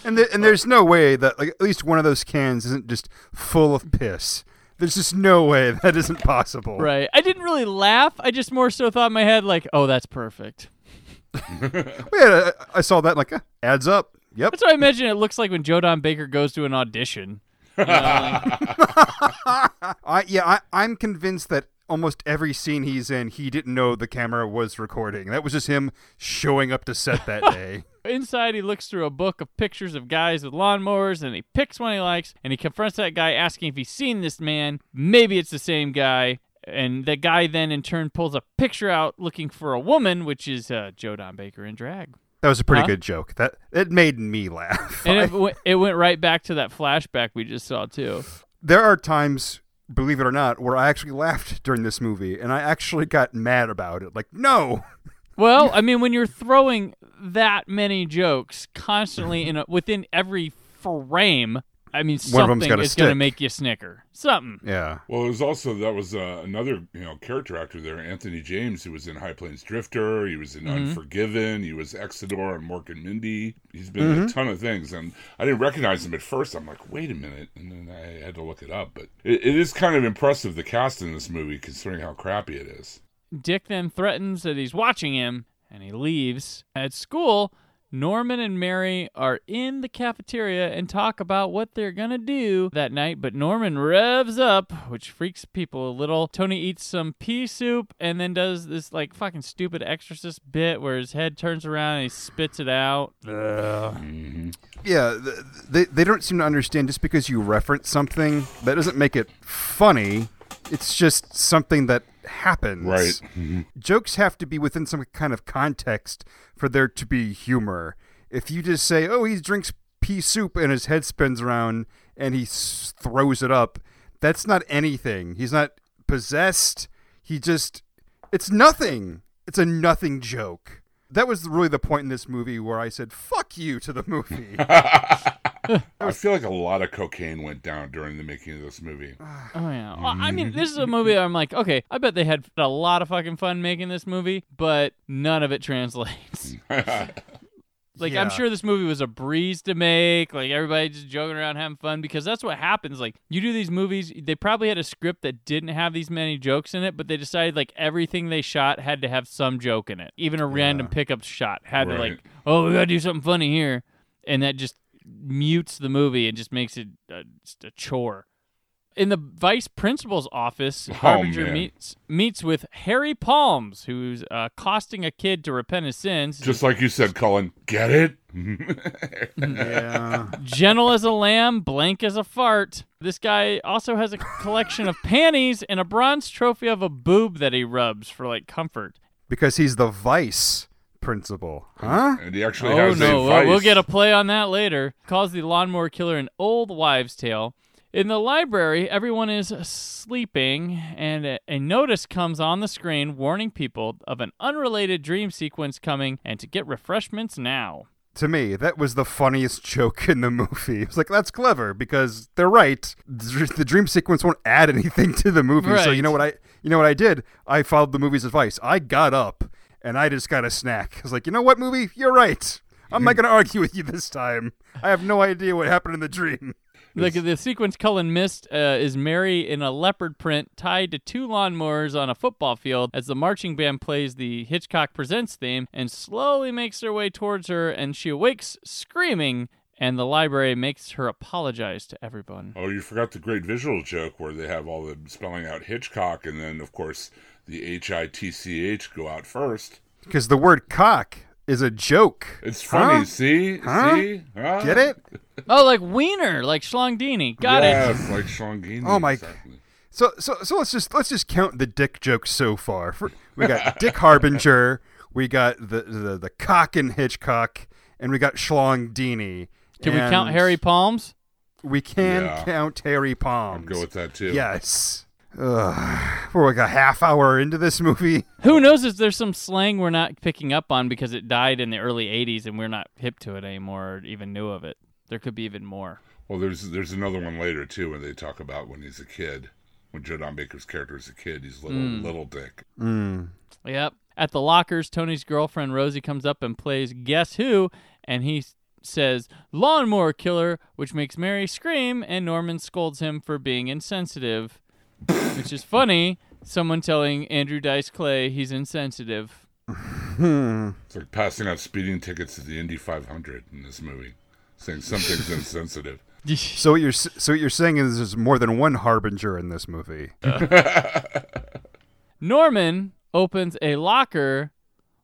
And there, and there's no way that like at least one of those cans isn't just full of piss. There's just no way that isn't possible. Right. I didn't really laugh. I just more so thought in my head, like, "Oh, that's perfect." [laughs] Yeah, I saw that like eh, adds up. Yep. That's what I imagine it looks like when Joe Don Baker goes to an audition. You know, like- [laughs] I yeah, I, I'm convinced that almost every scene he's in, he didn't know the camera was recording. That was just him showing up to set that day. [laughs] Inside, he looks through a book of pictures of guys with lawnmowers and he picks one he likes and he confronts that guy asking if he's seen this man. Maybe it's the same guy. And the guy then, in turn, pulls a picture out looking for a woman, which is uh, Joe Don Baker in drag. That was a pretty Huh? good joke. That it made me laugh. And it, [laughs] w- it went right back to that flashback we just saw, too. there are times, believe it or not, where I actually laughed during this movie, and I actually got mad about it. Like, no, [laughs] Well, I mean, when you're throwing that many jokes constantly [laughs] in a, within every frame, I mean, One of 'em's something gotta is going to stick. make you snicker. Something. yeah. Well, it was also that was uh, another you know character actor there, Anthony James, who was in High Plains Drifter. He was in Mhm. Unforgiven. He was Exidor and Mork and Mindy. He's been in a Mhm. ton of things, and I didn't recognize him at first. I'm like, wait a minute, and then I had to look it up. But it, it is kind of impressive the cast in this movie, considering how crappy it is. Dick then threatens that he's watching him and he leaves. At school, Norman and Mary are in the cafeteria and talk about what they're going to do that night, but Norman revs up, which freaks people a little. Tony eats some pea soup and then does this like fucking stupid exorcist bit where his head turns around and he spits it out. Mm-hmm. Yeah, they they don't seem to understand just because you reference something that doesn't make it funny. It's just something that happens. Right. Mhm. Jokes have to be within some kind of context for there to be humor. If you just say, "Oh, he drinks pea soup and his head spins around and he s- throws it up," that's not anything. He's not possessed. He just it's nothing. It's a nothing joke. That was really the point in this movie where I said "fuck you" to the movie. [laughs] [laughs] I feel like a lot of cocaine went down during the making of this movie. [sighs] Oh yeah. Well, I mm-hmm. mean, this is a movie. I'm like, okay, I bet they had a lot of fucking fun making this movie, but none of it translates. [laughs] [laughs] like, I'm sure this movie was a breeze to make. Like everybody just joking around, having fun, because that's what happens. Like you do these movies, they probably had a script that didn't have these many jokes in it, but they decided like everything they shot had to have some joke in it. Even a random pickup shot had to like, oh, we gotta do something funny here, and that just mutes the movie and just makes it uh, just a chore. In the vice principal's office, Harbinger man. meets meets with Harry Palms, who's uh, costing a kid to repent his sins. Just like you said, Cullen. Get it? yeah. [laughs] gentle as a lamb, blank as a fart. This guy also has a collection of panties and a bronze trophy of a boob that he rubs for like comfort. because he's the vice principal, huh? And he actually oh has no, a we'll, we'll get a play on that later. Calls the lawnmower killer an old wives' tale. In the library, everyone is sleeping, and a, a notice comes on the screen warning people of an unrelated dream sequence coming and to get refreshments now. To me, that was the funniest joke in the movie. [laughs] It's like that's clever because they're right. The the dream sequence won't add anything to the movie. So you know what I you know what I did? I followed the movie's advice. I got up and I just got a snack. I was like, you know what, movie? You're right. I'm not [laughs] going to argue with you this time. I have no idea what happened in the dream. Like the sequence Cullen missed uh, is Mary in a leopard print tied to two lawnmowers on a football field as the marching band plays the Hitchcock Presents theme and slowly makes their way towards her and she awakes screaming and the library makes her apologize to everyone. Oh, you forgot the great visual joke where they have all the spelling out Hitchcock, and then of course the H I T C H go out first. Because the word cock is a joke. It's funny. Huh? See, Huh? see, Huh? Get it? [laughs] Oh, like Wiener, like Schlongdini. Got yes, it. like Schlongini. Oh my. exactly. So so so let's just let's just count the dick jokes so far. For, we got [laughs] Dick Harbinger, we got the the, the cock and Hitchcock, and we got Schlong Dini. Can we count Harry Palms? We can Yeah. count Harry Palms. I'd go with that too. Yes. Ugh. We're like a half hour into this movie. [laughs] Who knows if there's some slang we're not picking up on because it died in the early 80s and we're not hip to it anymore or even knew of it. There could be even more. Well, there's there's another one later too, when they talk about when he's a kid, when Joe Don Baker's character is a kid, he's little Mm. little Dick. Mm. Yep. At the lockers, Tony's girlfriend Rosie comes up and plays Guess Who, and he says Lawnmower Killer, which makes Mary scream, and Norman scolds him for being insensitive, which is funny. Someone telling Andrew Dice Clay he's insensitive. Hmm. It's like passing out speeding tickets to the Indy 500 in this movie, saying something's [laughs] insensitive. [laughs] So what you're so what you're saying is there's more than one harbinger in this movie. [laughs] Norman opens a locker,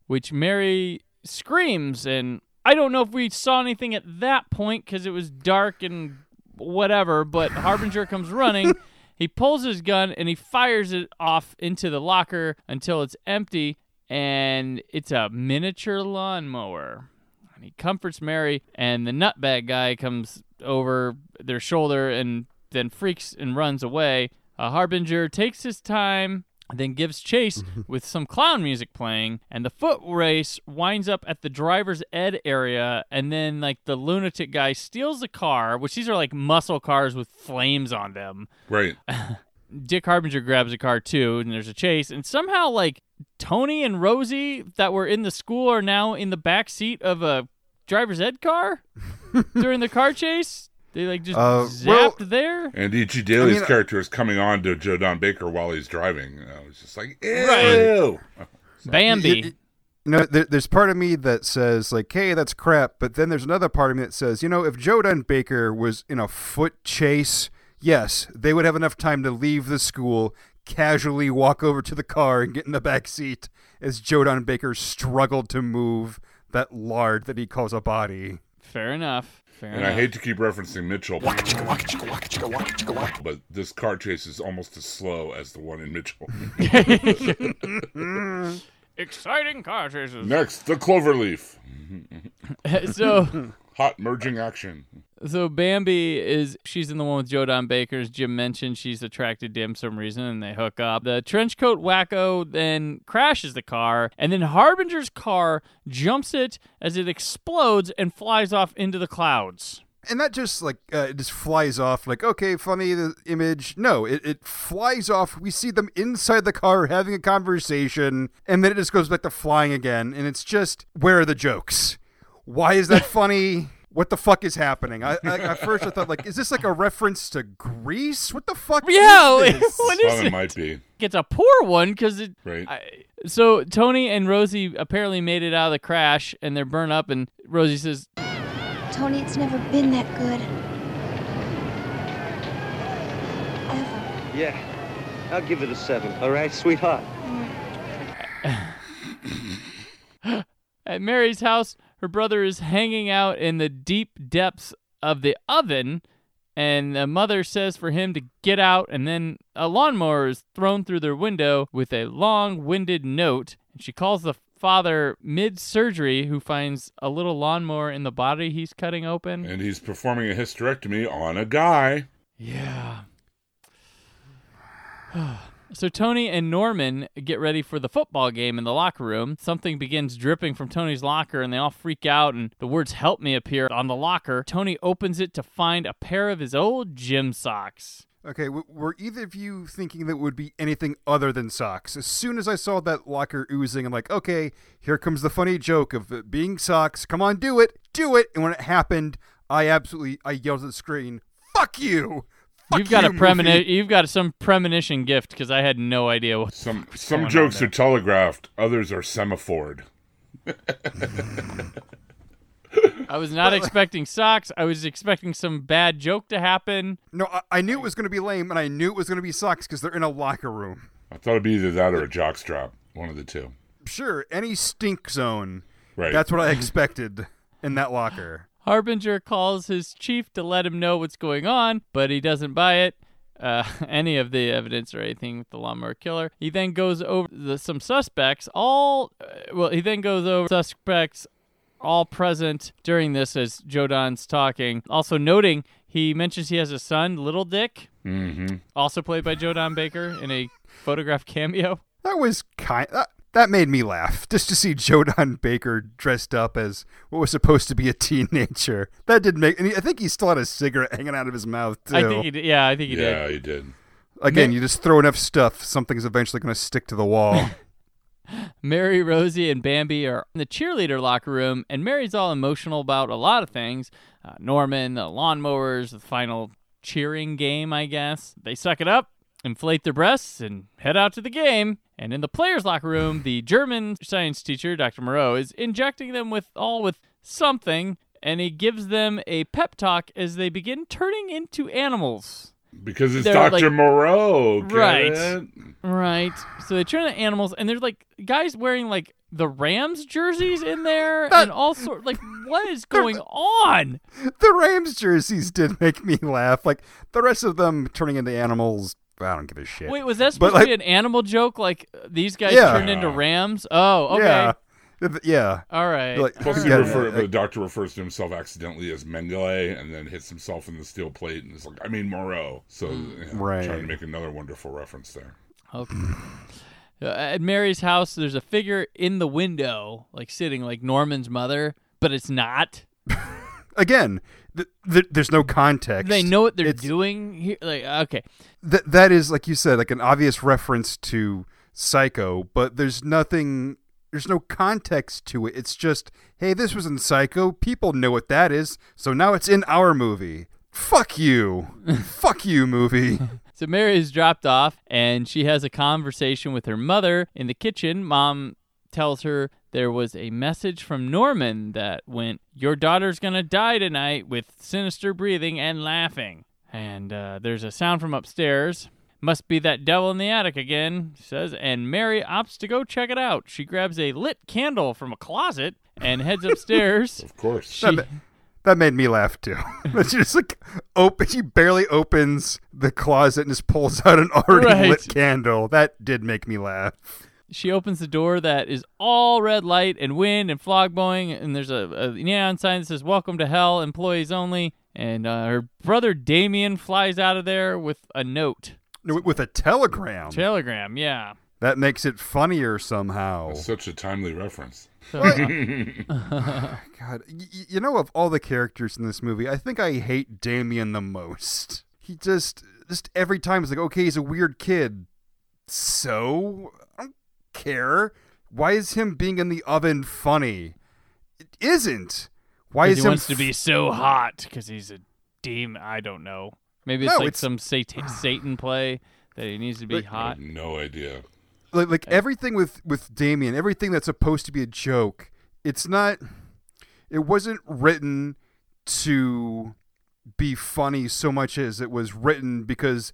which Mary screams, and I don't know if we saw anything at that point because it was dark and whatever. But Harbinger comes running. He pulls his gun and he fires it off into the locker until it's empty, and it's a miniature lawnmower. And he comforts Mary, and the nutbag guy comes over their shoulder and then freaks and runs away. Uh, Harbinger takes his time, then gives chase [laughs] with some clown music playing, and the foot race winds up at the driver's ed area, and then like the lunatic guy steals the car, which these are like muscle cars with flames on them. Right. [laughs] Dick Harbinger grabs a car too, and there's a chase, and somehow like Tony and Rosie that were in the school are now in the back seat of a driver's ed car [laughs] during the car chase. They like just Uh, zapped well- there. And E.G. Daily's I mean, character is coming on to Joe Don Baker while he's driving. I was just like, ew. Right. [laughs] Bambi. It- it- you know, there, there's part of me that says like, "Hey, that's crap," but then there's another part of me that says, you know, if Joe Don Baker was in a foot chase, yes, they would have enough time to leave the school, casually walk over to the car and get in the back seat as Joe Don Baker struggled to move that lard that he calls a body. Fair enough. Fair And enough. I hate to keep referencing Mitchell, but this car chase is almost as slow as the one in Mitchell. [laughs] Exciting car chases. Next, the Cloverleaf. [laughs] So- hot merging action. So Bambi is she's in the one with Joe Don Baker, as Jim mentioned. She's attracted to him for some reason, and they hook up. The trench coat wacko then crashes the car, and then Harbinger's car jumps it as it explodes and flies off into the clouds. And that just like uh, it just flies off like okay funny the image no it, it flies off we see them inside the car having a conversation and then it just goes back to flying again and it's just where are the jokes why is that [laughs] funny what the fuck is happening I, I at first I thought like is this like a reference to Grease what the fuck Yeah, [laughs] is this? what is it it? might be. It's a poor one because it. Right. I- so Tony and Rosie apparently made it out of the crash, and they're burned up. And Rosie says, Tony, it's never been that good. Yeah, I'll give it a seven. All right, sweetheart. [laughs] At Mary's house, her brother is hanging out in the deep depths of the oven, and the mother says for him to get out, and then a lawnmower is thrown through their window with a long winded note. And she calls the father mid surgery, who finds a little lawnmower in the body he's cutting open. And he's performing a hysterectomy on a guy. Yeah. [sighs] [sighs] [sighs] So Tony and Norman get ready for the football game in the locker room. Something begins dripping from Tony's locker and they all freak out and the words help me appear on the locker. Tony opens it to find a pair of his old gym socks. Okay, were either of you thinking that would be anything other than socks? As soon as I saw that locker oozing, I'm like, okay, here comes the funny joke of being socks. Come on, do it, do it. And when it happened, I absolutely, I yelled at the screen, Fuck you. Fuck you've got you, a premonition. You've got some premonition gift because I had no idea what. Some what's some going jokes there. are telegraphed, others are semaphored. I was not expecting socks. I was expecting some bad joke to happen. No, I, I knew it was going to be lame, and I knew it was going to be socks because they're in a locker room. I thought it'd be either that or a jockstrap, one of the two. Sure, any stink zone. Right. That's what I expected in that locker. Harbinger calls his chief to let him know what's going on, but he doesn't buy it. Uh, [laughs] any of the evidence or anything with the lawnmower killer. He then goes over the, some suspects. All uh, well, he then goes over suspects all present during this as Joe Don's talking. Also noting he mentions he has a son, Little Dick, Mm-hmm. also played by Joe Don Baker in a photograph cameo. That was kind. That, that made me laugh [laughs] just to see Joe Don Baker dressed up as what was supposed to be a teenager. That did make. And he, I think he still had a cigarette hanging out of his mouth too. I think he did. Yeah, I think he yeah, did. Yeah, he did. Again, Ma- you just throw enough stuff, something's eventually going to stick to the wall. [laughs] Mary, Rosie, and Bambi are in the cheerleader locker room, and Mary's all emotional about a lot of things. Uh, Norman, the lawnmowers, the final cheering game, I guess. They suck it up, inflate their breasts, and head out to the game. And in the players' locker room, the German science teacher, Dr. Moreau, is injecting them with all with something, and he gives them a pep talk as they begin turning into animals. Because it's They're Dr. like- Moreau. get Right. it? Right. So they turn into animals, and there's like guys wearing like the Rams jerseys in there, and all sort. Like, what is going on? the Rams jerseys did make me laugh. Like the rest of them turning into animals, I don't give a shit. Wait, was that But, supposed like, to be an animal joke? Like uh, these guys Yeah. turned into Rams? Oh, okay. Yeah. Yeah. All right. Like, Plus, he yeah, refer, the doctor refers to himself accidentally as Mengele and then hits himself in the steel plate and is like, I mean, Moreau. So, you know, Right. trying to make another wonderful reference there. Okay. Uh, at Mary's house, there's a figure in the window, like sitting like Norman's mother, but it's not. [laughs] Again, th- th- there's no context. They know what they're It's- doing here. Like, okay, Th- that is, like you said, like an obvious reference to Psycho, but there's nothing. There's no context to it. It's just, hey, this was in Psycho. People know what that is, so now it's in our movie. Fuck you. [laughs] Fuck you, movie. [laughs] So Mary is dropped off and she has a conversation with her mother in the kitchen. Mom tells her there was a message from Norman that went, Your daughter's going to die tonight with sinister breathing and laughing. And uh, there's a sound from upstairs. Must be that devil in the attic again, says. And Mary opts to go check it out. She grabs a lit candle from a closet and heads upstairs. [laughs] Of course. She, That, ma- that made me laugh too. But [laughs] she just like open. She barely opens the closet and just pulls out an already Right. lit candle. That did make me laugh. She opens the door that is all red light and wind and fog blowing, and there's a, a neon sign that says "Welcome to Hell, employees only." And uh, her brother Damien flies out of there with a note, With a telegram. telegram. Yeah. that makes it funnier somehow. Such a timely reference. [laughs] [laughs] God, y- y- you know, of all the characters in this movie, I think I hate Damien the most. He just, just every time it's like, okay, he's a weird kid. So, I don't care. Why is him being in the oven funny? It isn't. Why is he him wants to be so hot because he's a demon? I don't know. Maybe it's No, like it's- some satan, Satan play that he needs to be Like- hot. No idea. like, like everything with with Damien, everything that's supposed to be a joke, it's not. It wasn't written to be funny so much as it was written because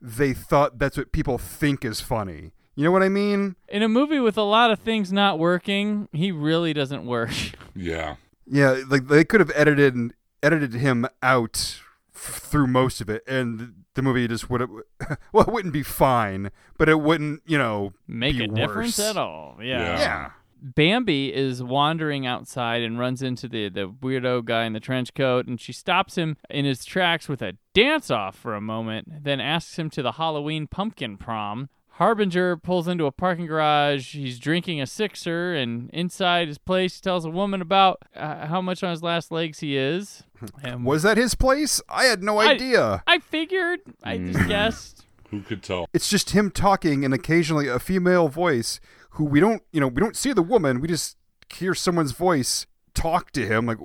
they thought that's what people think is funny. You know what I mean? In a movie with a lot of things not working, he really doesn't work. [laughs] Yeah. Yeah, like they could have edited and edited him out f- through most of it, and the movie just would have. [laughs] Well, it wouldn't be fine, but it wouldn't, you know, Make be a difference worse. at all. Yeah. Yeah. Yeah. Bambi is wandering outside and runs into the, the weirdo guy in the trench coat, and she stops him in his tracks with a dance off for a moment, then asks him to the Halloween pumpkin prom. Harbinger pulls into a parking garage. He's drinking a sixer, and inside his place, he tells a woman about uh, how much on his last legs he is. [laughs] And Was that his place? I had no I- idea. I figured. I just guessed. [laughs] Who could tell? it's just him talking and occasionally a female voice who we don't you know we don't see the woman we just hear someone's voice talk to him like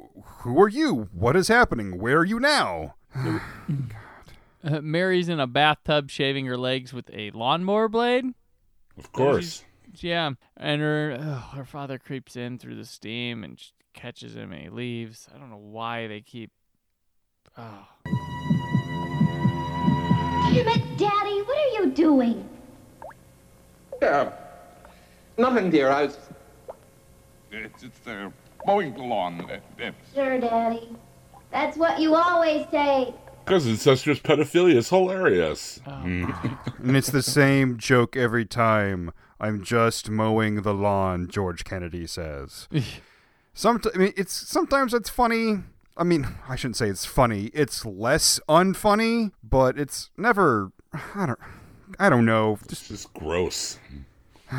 who are you what is happening where are you now [sighs] Uh, [laughs] Mary's in a bathtub shaving her legs with a lawnmower blade. Of course. Yeah, and her ugh, her father creeps in through the steam and catches him, and he leaves. I don't know why they keep. Oh, Damn it, Daddy, what are you doing? Uh, nothing, dear. I was. It's, it's uh, mowing the lawn. Uh, uh, Sure, Daddy. That's what you always say. Because incestuous pedophilia is hilarious. Mm. [laughs] and it's the same joke every time. I'm just mowing the lawn, George Kennedy says. [laughs] Sometimes I mean, it's sometimes it's funny. I mean, I shouldn't say it's funny. It's less unfunny, but it's never. I don't. I don't know. Just, just gross. [sighs]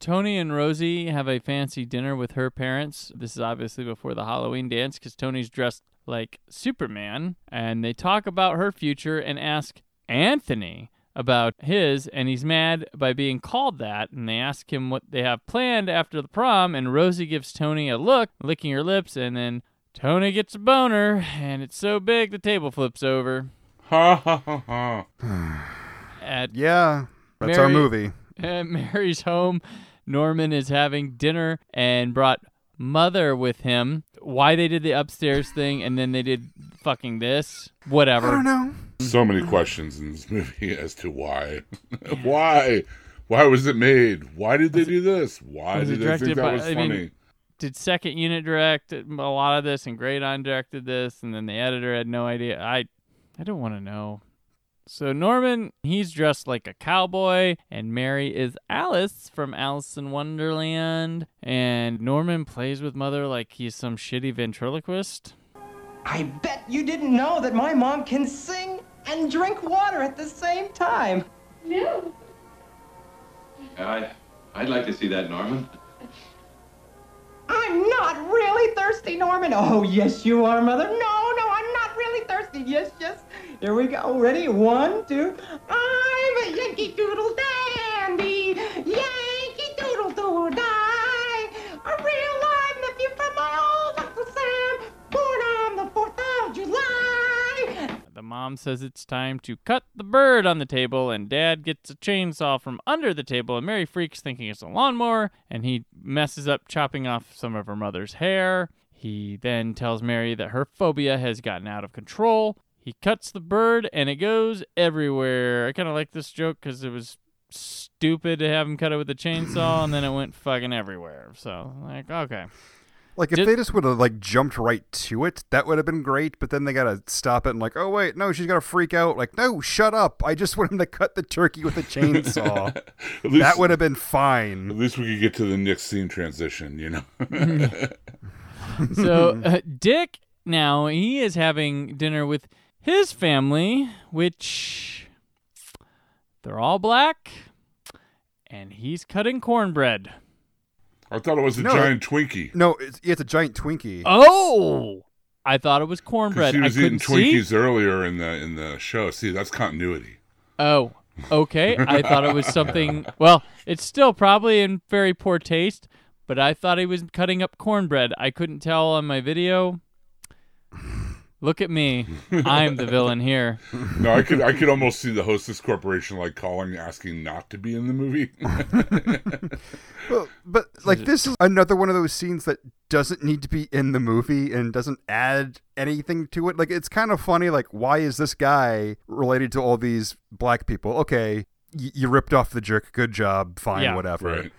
Tony and Rosie have a fancy dinner with her parents. This is obviously before the Halloween dance because Tony's dressed like Superman, and they talk about her future and ask Anthony about his, and he's mad by being called that. And they ask him what they have planned after the prom, and Rosie gives Tony a look, licking her lips, and then Tony gets a boner, and it's so big the table flips over. Ha ha ha ha. At Yeah, that's our movie. [laughs] At Mary's home, Norman is having dinner and brought mother with him. Why they did the upstairs thing and then they did fucking this, whatever. I don't know. So many questions in this movie as to why. [laughs] why? Why was it made? Why did they do this? Why did they think that by- was I funny? mean, did second unit direct a lot of this and Greydon directed this and then the editor had no idea? I I don't want to know. So Norman, he's dressed like a cowboy, and Mary is Alice from Alice in Wonderland. And Norman plays with Mother like he's some shitty ventriloquist. I bet you didn't know that my mom can sing and drink water at the same time. No. I, I'd like to see that, Norman. I'm not really thirsty, Norman. Oh, yes, you are, Mother. No, no, I'm not really thirsty. Yes, yes. Here we go. Ready? One, two. I'm a Yankee Doodle Dandy. Yankee Doodle Doodle Die. A real live nephew from my old Uncle Sam. Born on the 4th of July. The mom says it's time to cut the bird on the table, and dad gets a chainsaw from under the table, and Mary freaks thinking it's a lawnmower, and he messes up chopping off some of her mother's hair. He then tells Mary that her phobia has gotten out of control. He cuts the bird, and it goes everywhere. I kind of like this joke because it was stupid to have him cut it with a chainsaw, and then it went fucking everywhere. So, like, okay. Like if Did- they just would have like jumped right to it, that would have been great. But then they gotta stop it and like, oh wait, no, she's gotta freak out. Like, no, shut up! I just want him to cut the turkey with a chainsaw. [laughs] Least- that would have been fine. At least we could get to the next scene transition, you know. [laughs] [laughs] [laughs] so uh, Dick now he is having dinner with his family, which they're all black, and he's cutting cornbread. I thought it was a No, giant Twinkie. No, it's, it's a giant Twinkie. Oh, I thought it was cornbread. he I was eating couldn't see. Twinkies earlier in the in the show. See, that's continuity. Oh, okay. I thought it was something. [laughs] Well, it's still probably in very poor taste, but I thought he was cutting up cornbread. I couldn't tell on my video. Look at me. I'm the villain here. No, I could I could almost see the Hostess Corporation like calling, asking not to be in the movie. [laughs] Well, but like this is another one of those scenes that doesn't need to be in the movie and doesn't add anything to it. Like it's kind of funny. Like why is this guy related to all these black people? Okay, y- you ripped off the jerk. Good job. Fine, Yeah. whatever. Right.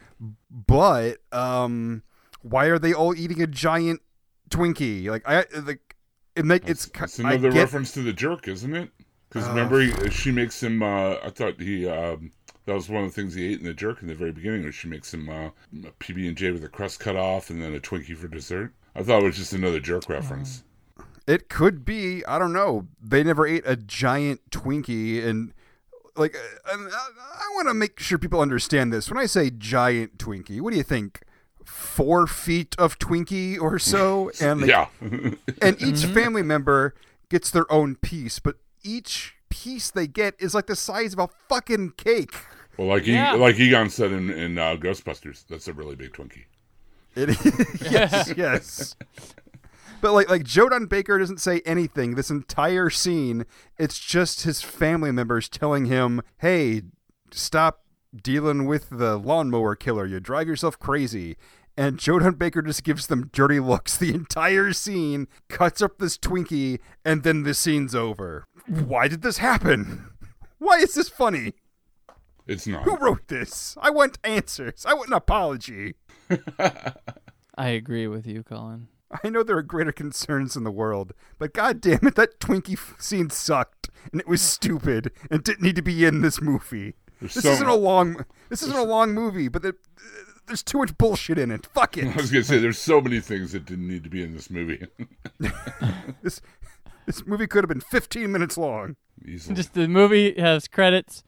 But um, why are they all eating a giant Twinkie? Like I like it make it's. It's another get- reference to the jerk, isn't it? Because Oh. remember, he, she makes him. Uh, I thought he. Um, that was one of the things he ate in the jerk in the very beginning, where she makes him uh, a PB and J with the crust cut off, and then a Twinkie for dessert. I thought it was just another jerk reference. It could be. I don't know. They never ate a giant Twinkie, and like, uh, I, I want to make sure people understand this. When I say giant Twinkie, what do you think? Four feet of Twinkie or so, [laughs] and like, Yeah. [laughs] and each family member gets their own piece, but each piece they get is like the size of a fucking cake. Well, like Yeah. he, like Egon said in, in uh, Ghostbusters, that's a really big Twinkie. It [laughs] yes, yes. But like like Joe Don Baker doesn't say anything this entire scene. It's just his family members telling him, "Hey, stop dealing with the lawnmower killer. You drive yourself crazy." And Joe Don Baker just gives them dirty looks the entire scene, cuts up this Twinkie, and then the scene's over. Why did this happen? [laughs] Why is this funny? It's not. Who wrote this? I want answers. I want an apology. [laughs] I agree with you, Colin. [laughs] I know there are greater concerns in the world, but god damn it, that Twinkie f- scene sucked, and it was stupid, and didn't need to be in this movie. There's this so isn't a long. This isn't a long movie, but the, there's too much bullshit in it. Fuck it. [laughs] I was gonna say there's so many things that didn't need to be in this movie. [laughs] this this movie could have been 15 minutes long. Easily. Just the movie has credits.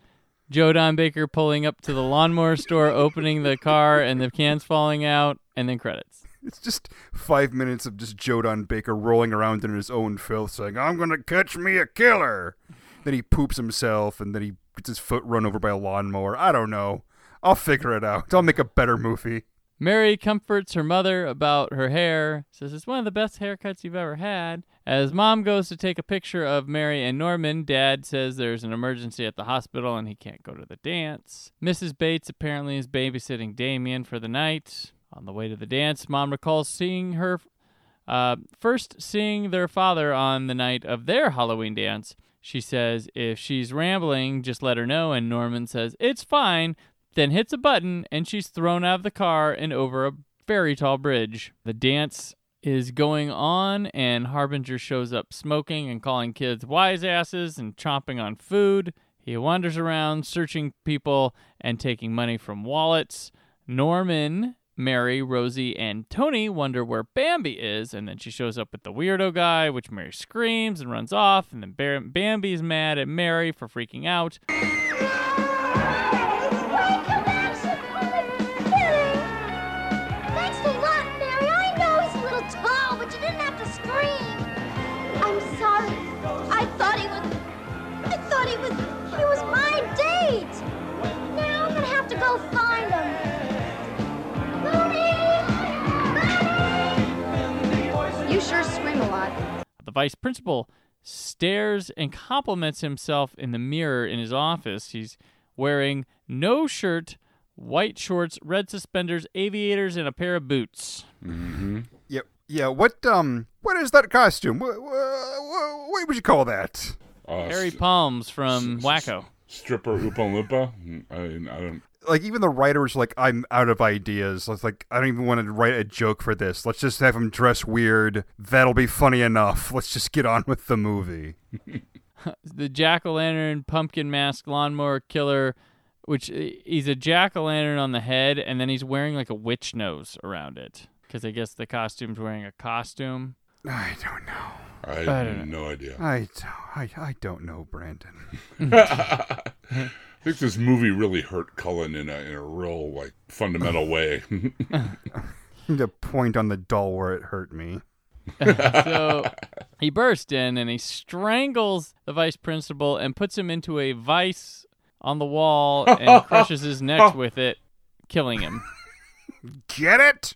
Joe Don Baker pulling up to the lawnmower store, opening the car, and the cans falling out, and then credits. It's just five minutes of just Joe Don Baker rolling around in his own filth, saying, "I'm gonna catch me a killer." Then he poops himself, and then he gets his foot run over by a lawnmower. I don't know. I'll figure it out. I'll make a better movie. Mary comforts her mother about her hair, says it's one of the best haircuts you've ever had. As mom goes to take a picture of Mary and Norman, dad says there's an emergency at the hospital and he can't go to the dance. Mrs. Bates apparently is babysitting Damien for the night. On the way to the dance, mom recalls seeing her uh, first seeing their father on the night of their Halloween dance. She says if she's rambling, just let her know, and Norman says it's fine, then hits a button, and she's thrown out of the car and over a very tall bridge. The dance is going on, and Harbinger shows up smoking and calling kids wise asses and chomping on food. He wanders around searching people and taking money from wallets. Norman, Mary, Rosie, and Tony wonder where Bambi is, and then she shows up with the weirdo guy, which Mary screams and runs off, and then Bambi's mad at Mary for freaking out. The vice principal stares and compliments himself in the mirror in his office. He's wearing no shirt, white shorts, red suspenders, aviators, and a pair of boots. Mm-hmm. Yeah, yeah. What um, what is that costume? What, what, what would you call that? Uh, Harry Palms from Wacko. Stripper Oompa Loompa. I, I don't. Like even the writers like, I'm out of ideas. It's like I don't even want to write a joke for this. Let's just have him dress weird. That'll be funny enough. Let's just get on with the movie. [laughs] the jack o' lantern pumpkin mask lawnmower killer, which uh, he's a jack o' lantern on the head, and then he's wearing like a witch nose around it. Because I guess the costume's wearing a costume. I don't know. I, I have don't no idea. I, don't- I, I don't know, Brandon. [laughs] [laughs] I think this movie really hurt Cullen in a in a real like fundamental way. [laughs] to point on the doll where it hurt me. [laughs] so he bursts in and he strangles the vice principal and puts him into a vice on the wall and [laughs] crushes his neck with it, killing him. Get it?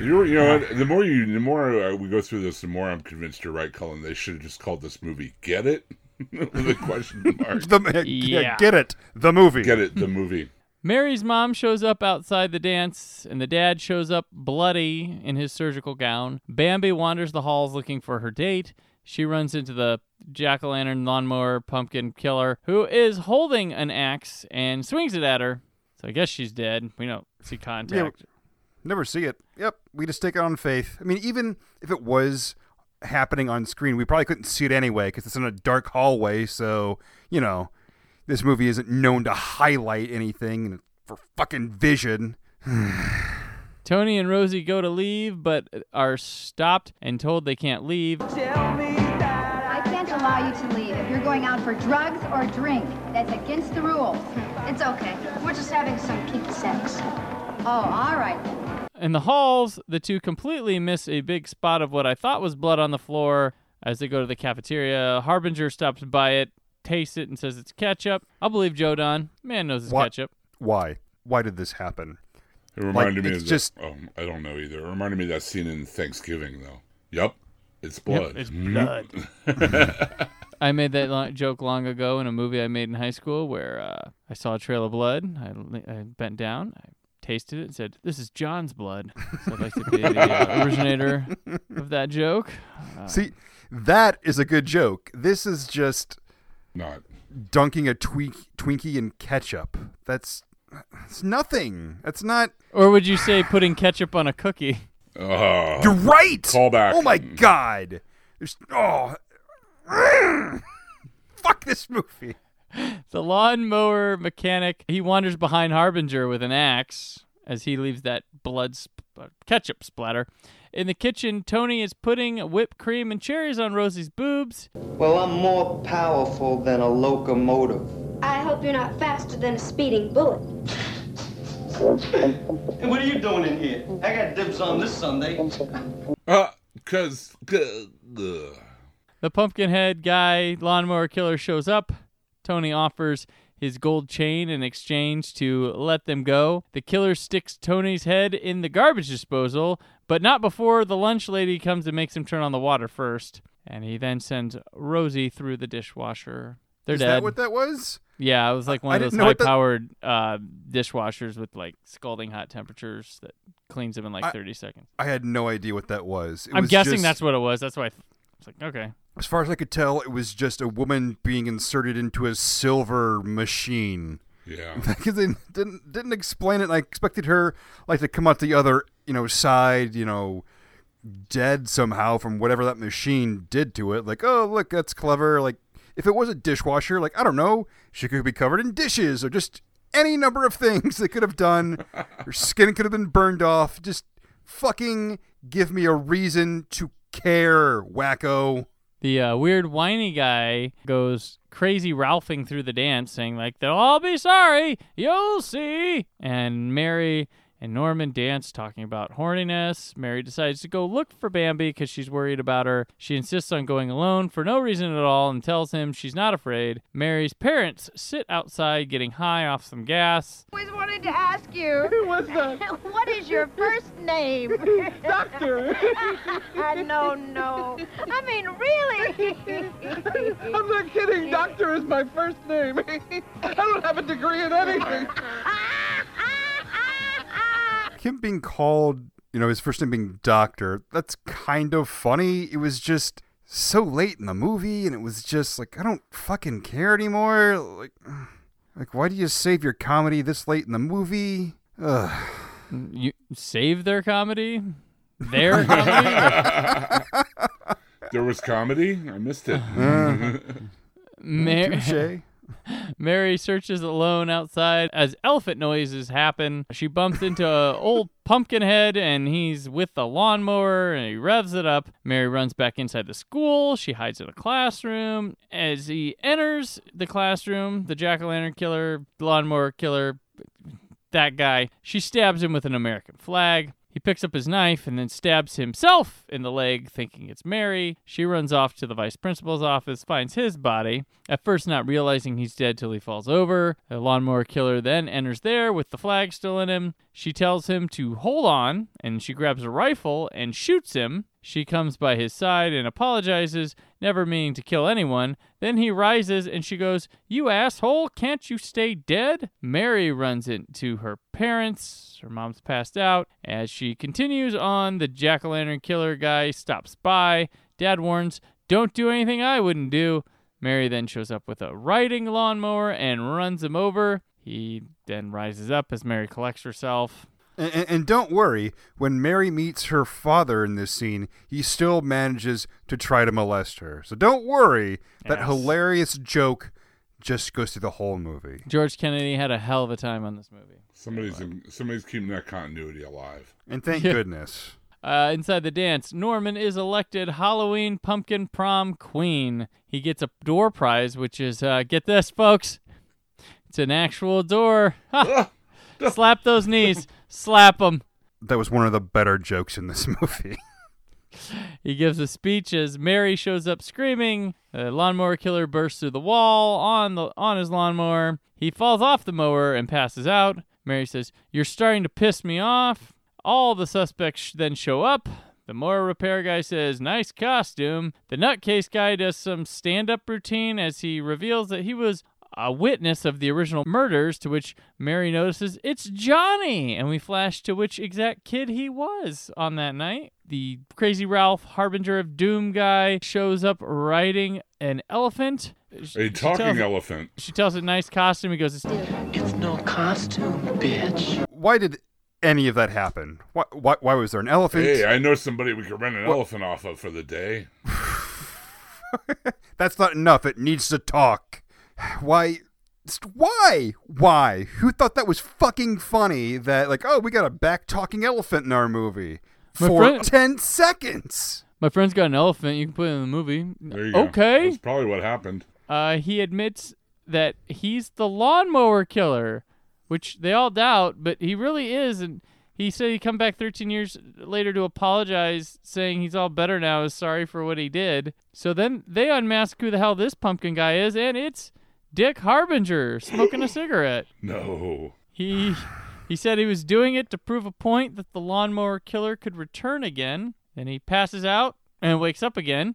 you you know the more you the more uh, we go through this, the more I'm convinced you're right, Cullen. They should have just called this movie "Get It" [laughs] with a question mark. The, Yeah. yeah. Get it? The movie. Get it? The movie. Mary's mom shows up outside the dance, and the dad shows up bloody in his surgical gown. Bambi wanders the halls looking for her date. She runs into the jack o' lantern lawnmower pumpkin killer, who is holding an axe and swings it at her. So I guess she's dead. We don't see contact. Never see it. Yep. We just take it on faith. I mean, even if it was happening on screen, we probably couldn't see it anyway because it's in a dark hallway. So, you know, this movie isn't known to highlight anything for fucking vision. [sighs] Tony and Rosie go to leave, but are stopped and told they can't leave. I can't allow you to leave if you're going out for drugs or drink. That's against the rules. It's okay. We're just having some kinky sex. Oh, all right. In the halls, the two completely miss a big spot of what I thought was blood on the floor as they go to the cafeteria. Harbinger stops by it, tastes it, and says it's ketchup. I'll believe Joe Don. Man knows it's What? ketchup. Why? Why did this happen? It reminded Like, me it's of just that, oh, I don't know either. It reminded me of that scene in Thanksgiving though. Yep. It's blood. it's Mhm. blood. [laughs] I made that lo- joke long ago in a movie I made in high school where uh, I saw a trail of blood. I, li- I bent down, I tasted it, and said, "This is John's blood." So I'd like to be the uh, [laughs] originator of that joke. Uh, See, that is a good joke. This is just not dunking a tweak, Twinkie in ketchup. That's it's nothing. That's not. or would you say putting ketchup on a cookie? Oh, You're right. Callback. Oh my god. There's oh. Fuck this movie. [laughs] The lawnmower mechanic, he wanders behind Harbinger with an axe as he leaves that blood sp- uh, ketchup splatter. In the kitchen, Tony is putting whipped cream and cherries on Rosie's boobs. Well, I'm more powerful than a locomotive. I hope you're not faster than a speeding bullet. And what are you doing in here? I got dibs on this sundae. Uh, cause, cause. The Pumpkinhead guy, lawnmower killer, shows up. Tony offers his gold chain in exchange to let them go. The killer sticks Tony's head in the garbage disposal, but not before the lunch lady comes and makes him turn on the water first. And he then sends Rosie through the dishwasher. They're is dead. that what that was? Yeah, it was like one I of those what that- high-powered uh, dishwashers with like scalding hot temperatures that cleans them in like I- 30 seconds. I had no idea what that was. It I'm was guessing just- that's what it was. That's why I th- was like, okay. As far as I could tell, it was just a woman being inserted into a silver machine. Yeah. [laughs] Because they didn't didn't explain it. And I expected her like to come out the other you know side, you know, dead somehow from whatever that machine did to it. Like, oh look, that's clever. Like, if it was a dishwasher, like I don't know, she could be covered in dishes or just any number of [laughs] things they could have done. Her skin could have been burned off. Just fucking give me a reason to care, wacko. The uh, weird whiny guy goes crazy Ralphing through the dance, saying like, "They'll all be sorry, you'll see." And Mary and Norman dance, talking about horniness. Mary decides to go look for Bambi because she's worried about her. She insists on going alone for no reason at all and tells him she's not afraid. Mary's parents sit outside getting high off some gas. always wanted to ask you. [laughs] What's that? [laughs] what is your first name? [laughs] Doctor. Uh, no, no. I mean, really? I'm not kidding. Doctor is my first name. I don't have a degree in anything. Ah, ah, him being called, you know, his first name being Doctor, that's kind of funny. It was just so late in the movie, and it was just like, I don't fucking care anymore. Like, [sighs] like why do you save your comedy this late in the movie? Ugh. You save their comedy? Their [laughs] comedy? There was comedy. I missed it. Uh, Mary, Touche. Mary searches alone outside as elephant noises happen. She bumps into a old [laughs] Pumpkinhead and he's with the lawnmower and he revs it up. Mary runs back inside the school. She hides in a classroom. As he enters the classroom, the jack o' lantern killer, lawnmower killer, that guy, she stabs him with an American flag. He picks up his knife and then stabs himself in the leg, thinking it's Mary. She runs off to the vice principal's office, finds his body, at first not realizing he's dead till he falls over. The lawnmower killer then enters there with the flag still in him. She tells him to hold on, and she grabs a rifle and shoots him. She comes by his side and apologizes, never meaning to kill anyone. Then he rises and she goes, You asshole, can't you stay dead? Mary runs into her parents. Her mom's passed out. As she continues on, the jack o' lantern killer guy stops by. Dad warns, Don't do anything I wouldn't do. Mary then shows up with a riding lawnmower and runs him over. He then rises up as Mary collects herself. And, and, and don't worry, when Mary meets her father in this scene, he still manages to try to molest her. So don't worry, that Yes. hilarious joke just goes through the whole movie. George Kennedy had a hell of a time on this movie. Somebody's somebody's keeping that continuity alive. And thank Yeah. goodness. [laughs] Uh, inside the dance, Norman is elected Halloween Pumpkin Prom Queen. He gets a door prize, which is, uh, get this, folks, it's an actual door. [laughs] Slap those knees. Slap him. That was one of the better jokes in this [laughs] movie. He gives a speech as Mary shows up screaming. The lawnmower killer bursts through the wall on the on his lawnmower. He falls off the mower and passes out. Mary says, "You're starting to piss me off." All the suspects sh- then show up. The mower repair guy says, Nice costume. The nutcase guy does some stand up routine as he reveals that he was a witness of the original murders, to which Mary notices it's Johnny. And we flash to which exact kid he was on that night. The crazy Ralph, Harbinger of Doom guy, shows up riding an elephant. A talking elephant. She tells it nice costume. He goes, It's no costume, bitch. Why did any of that happen? Why, why, why was there an elephant? Hey, I know somebody we could rent an What- elephant off of for the day. [laughs] That's not enough. It needs to talk. Why? Why? Why? Who thought that was fucking funny? That like, oh, we got a back talking elephant in our movie My for friend- ten seconds. My friend's got an elephant. You can put it in the movie. There you go. Okay. That's probably what happened. Uh, he admits that he's the lawnmower killer, which they all doubt, but he really is. And he said he'd come back 13 years later to apologize, saying he's all better now, is sorry for what he did. So then they unmask who the hell this pumpkin guy is, and it's Dick Harbinger smoking a [laughs] cigarette. No. He he said he was doing it to prove a point that the lawnmower killer could return again. Then he passes out and wakes up again,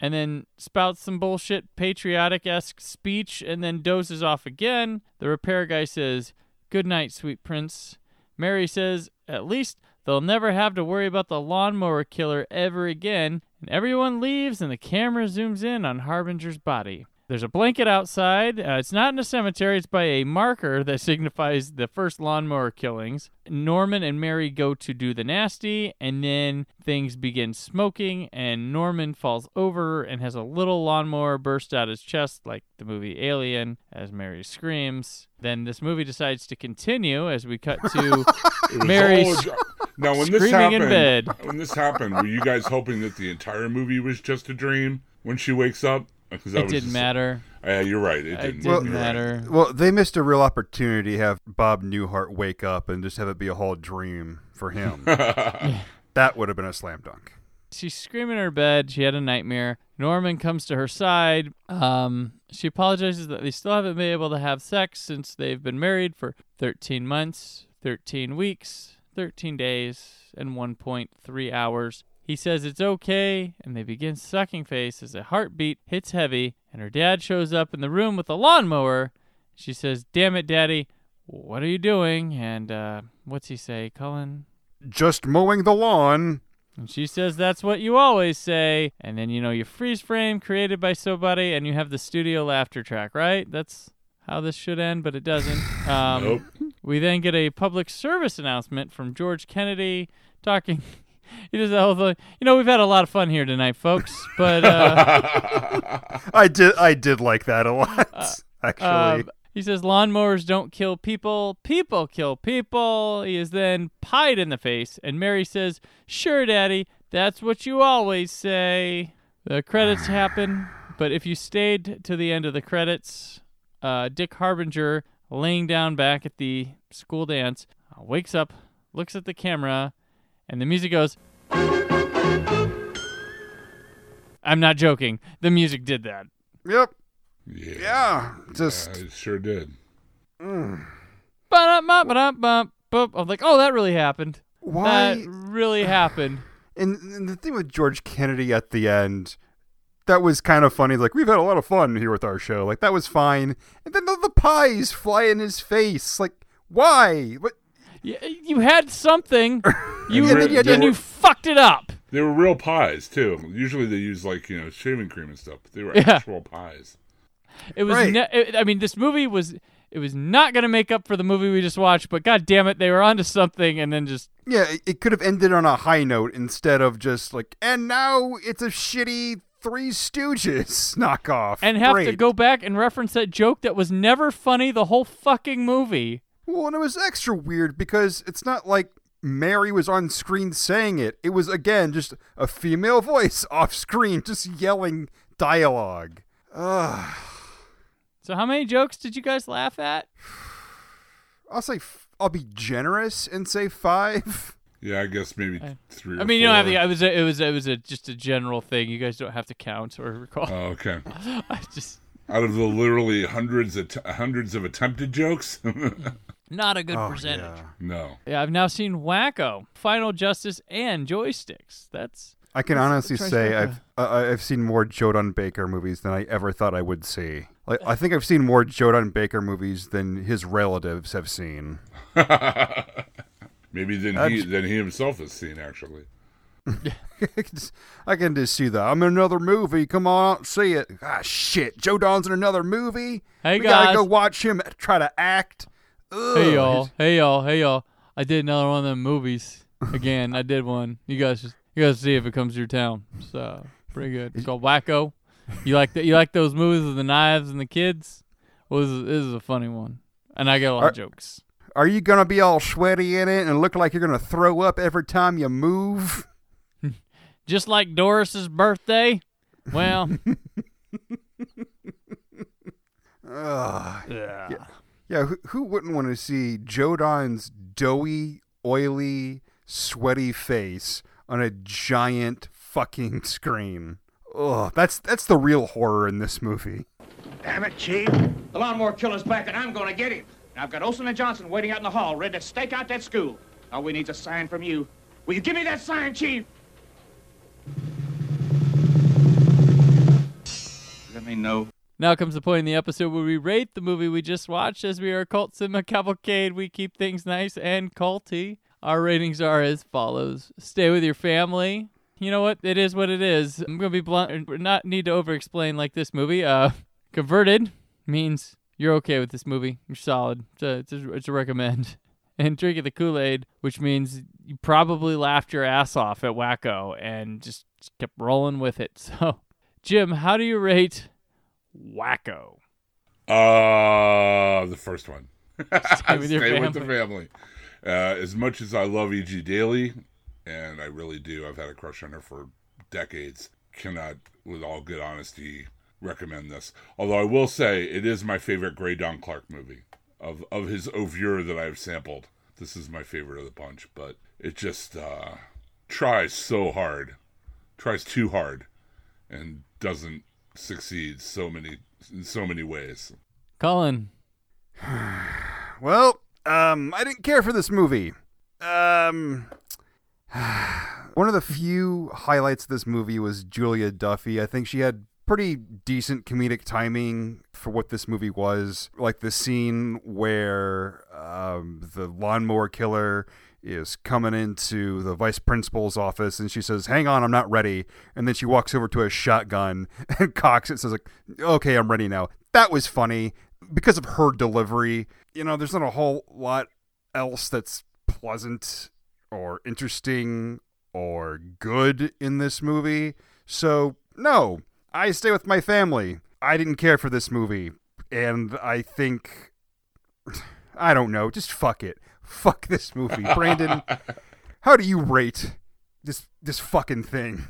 and then spouts some bullshit patriotic esque speech, and then dozes off again. The repair guy says, "Good night, sweet prince." Mary says, "At least they'll never have to worry about the lawnmower killer ever again." And everyone leaves, and the camera zooms in on Harbinger's body. There's a blanket outside. Uh, it's not in a cemetery. It's by a marker that [laughs] signifies the first lawnmower killings. Norman and Mary go to do the nasty, and then things begin smoking, and Norman falls over and has a little lawnmower burst out his chest, like the movie Alien, as Mary screams. Then this movie decides to continue as we cut to [laughs] Mary all a s- jo- now, when this screaming happened, in bed. when this happened, were you guys hoping that the entire movie was just a dream when she wakes up? 'Cause that It was didn't just- matter. Yeah, you're right. It It didn't, didn't You're right. matter. Well, they missed a real opportunity to have Bob Newhart wake up and just have it be a whole dream for him. [laughs] that would have been a slam dunk. She's screaming in her bed. She had a nightmare. Norman comes to her side. Um, she apologizes that they still haven't been able to have sex since they've been married for 13 months, 13 weeks, 13 days, and 1.3 hours. He says it's okay, and they begin sucking face as a heartbeat hits heavy, and her dad shows up in the room with a lawnmower. She says, Damn it, Daddy, what are you doing? And uh, what's he say, Cullen? Just mowing the lawn. And she says that's what you always say. And then, you know, you freeze frame created by somebody and you have the studio laughter track, right? That's how this should end, but it doesn't. [laughs] Um, Nope. We then get a public service announcement from George Kennedy talking. He does the whole thing. You know, we've had a lot of fun here tonight, folks. But uh, [laughs] I did. I did like that a lot. actually, um, he says lawnmowers don't kill people, people kill people. He is then pied in the face, and Mary says, Sure, Daddy, that's what you always say. The credits happen, but if you stayed to the end of the credits, uh, Dick Harbinger, laying down back at the school dance, uh, wakes up, looks at the camera, and the music goes. I'm not joking. The music did that. Yep. Yeah. Yeah. Just. Yeah, it sure did. Mm. Ba-dum-bum-ba-dum-bum. I'm like, oh, that really happened. Why- That really happened. [sighs] And, and the thing with George Kennedy at the end, that was kind of funny. Like we've had a lot of fun here with our show. Like that was fine. And then the, the pies fly in his face. Like why? What? You, you had something. [laughs] You And and, then you had- you fucked it up. They were real pies too. Usually they use like you know shaving cream and stuff. But they were Yeah. actual pies. It was. Right. Ne- it- I mean, this movie was. It was not going to make up for the movie we just watched, but god damn it, they were onto something, and then just Yeah, it, it could have ended on a high note instead of just like, and now it's a shitty Three Stooges [laughs] knockoff. and have to Great. go back and reference that joke that was never funny the whole fucking movie. Well, and it was extra weird because it's not like Mary was on screen saying it. It was again just a female [laughs] voice off screen just yelling dialogue. Ugh. So, how many jokes did you guys laugh at? [sighs] I'll say f- I'll be generous and say five. [laughs] Yeah, I guess maybe three. I or mean, you don't have four. to. It was. A, it was. It was a just a general thing. You guys don't have to count or recall. Oh, okay. [laughs] I just. Out of the literally hundreds of t- hundreds of attempted jokes. Not a good Oh, percentage. yeah. No. Yeah, I've now seen Wacko, Final Justice, and Joysticks. That's I can that's- honestly say trifecta. I've uh, I've seen more Joe Don Baker movies than I ever thought I would see. Like I think I've seen more Joe Don Baker movies than his relatives have seen. [laughs] Maybe than I'd- he than he himself has seen actually. I can just- I can just see that. I'm in another movie. Come on out see it. Ah, shit. Joe Don's in another movie. Hey, we gotta go watch him try to act. Ugh. Hey y'all, hey y'all, hey y'all. I did another one of them movies. Again, I did one. You guys just you guys see if it comes to your town. So pretty good. It's called Wacko. You like that you like those movies with the knives and the kids? Well this is, this is a funny one. And I get a lot Are- of jokes. Are you gonna be all sweaty in it and look like you're gonna throw up every time you move? [laughs] Just like Doris's birthday. Well [laughs] Ugh. Yeah. Yeah, yeah who, who wouldn't want to see Joe Don's doughy, oily, sweaty face on a giant fucking screen? Ugh, that's that's the real horror in this movie. Damn it, Chief. The lawnmower killer's back, and I'm gonna get him. And I've got Olson and Johnson waiting out in the hall, ready to stake out that school. All we need's a sign from you. Will you give me that sign, Chief? Let me know. Now comes the point in the episode where we rate the movie we just watched. As we are cult cinema cavalcade, we keep things nice and culty. Our ratings are as follows: Stay with your family. You know what? It is what it is. I'm gonna be blunt. Not need to over-explain like this movie. Uh, converted means you're okay with this movie. You're solid. It's a, it's a, it's a recommend. [laughs] And drinking the Kool-Aid, which means you probably laughed your ass off at Wacko and just kept rolling with it. [laughs] So, Jim, how do you rate Wacko? Uh the first one. [laughs] Stay with your [laughs] Stay with the family. Uh, as much as I love E.G. Daily, and I really do, I've had a crush on her for decades. Cannot, with all good honesty, recommend this. Although I will say it is my favorite Greydon Clark movie of of his oeuvre that I've sampled. This is my favorite of the bunch, but it just uh, tries so hard, tries too hard, and doesn't succeed so many in so many ways. Colin. [sighs] Well, um, I didn't care for this movie. Um, [sighs] one of the few highlights of this movie was Julia Duffy. I think she had pretty decent comedic timing for what this movie was. Like the scene where um, the lawnmower killer is coming into the vice principal's office and she says, "Hang on, I'm not ready." And then she walks over to a shotgun [laughs] and cocks it. Says, "Like, okay, I'm ready now." That was funny because of her delivery. You know, there's not a whole lot else that's pleasant or interesting or good in this movie. So, no, I stay with my family. I didn't care for this movie. And I think, [sighs] I don't know, just fuck it. Fuck this movie. Brandon, [laughs] how do you rate this this fucking thing?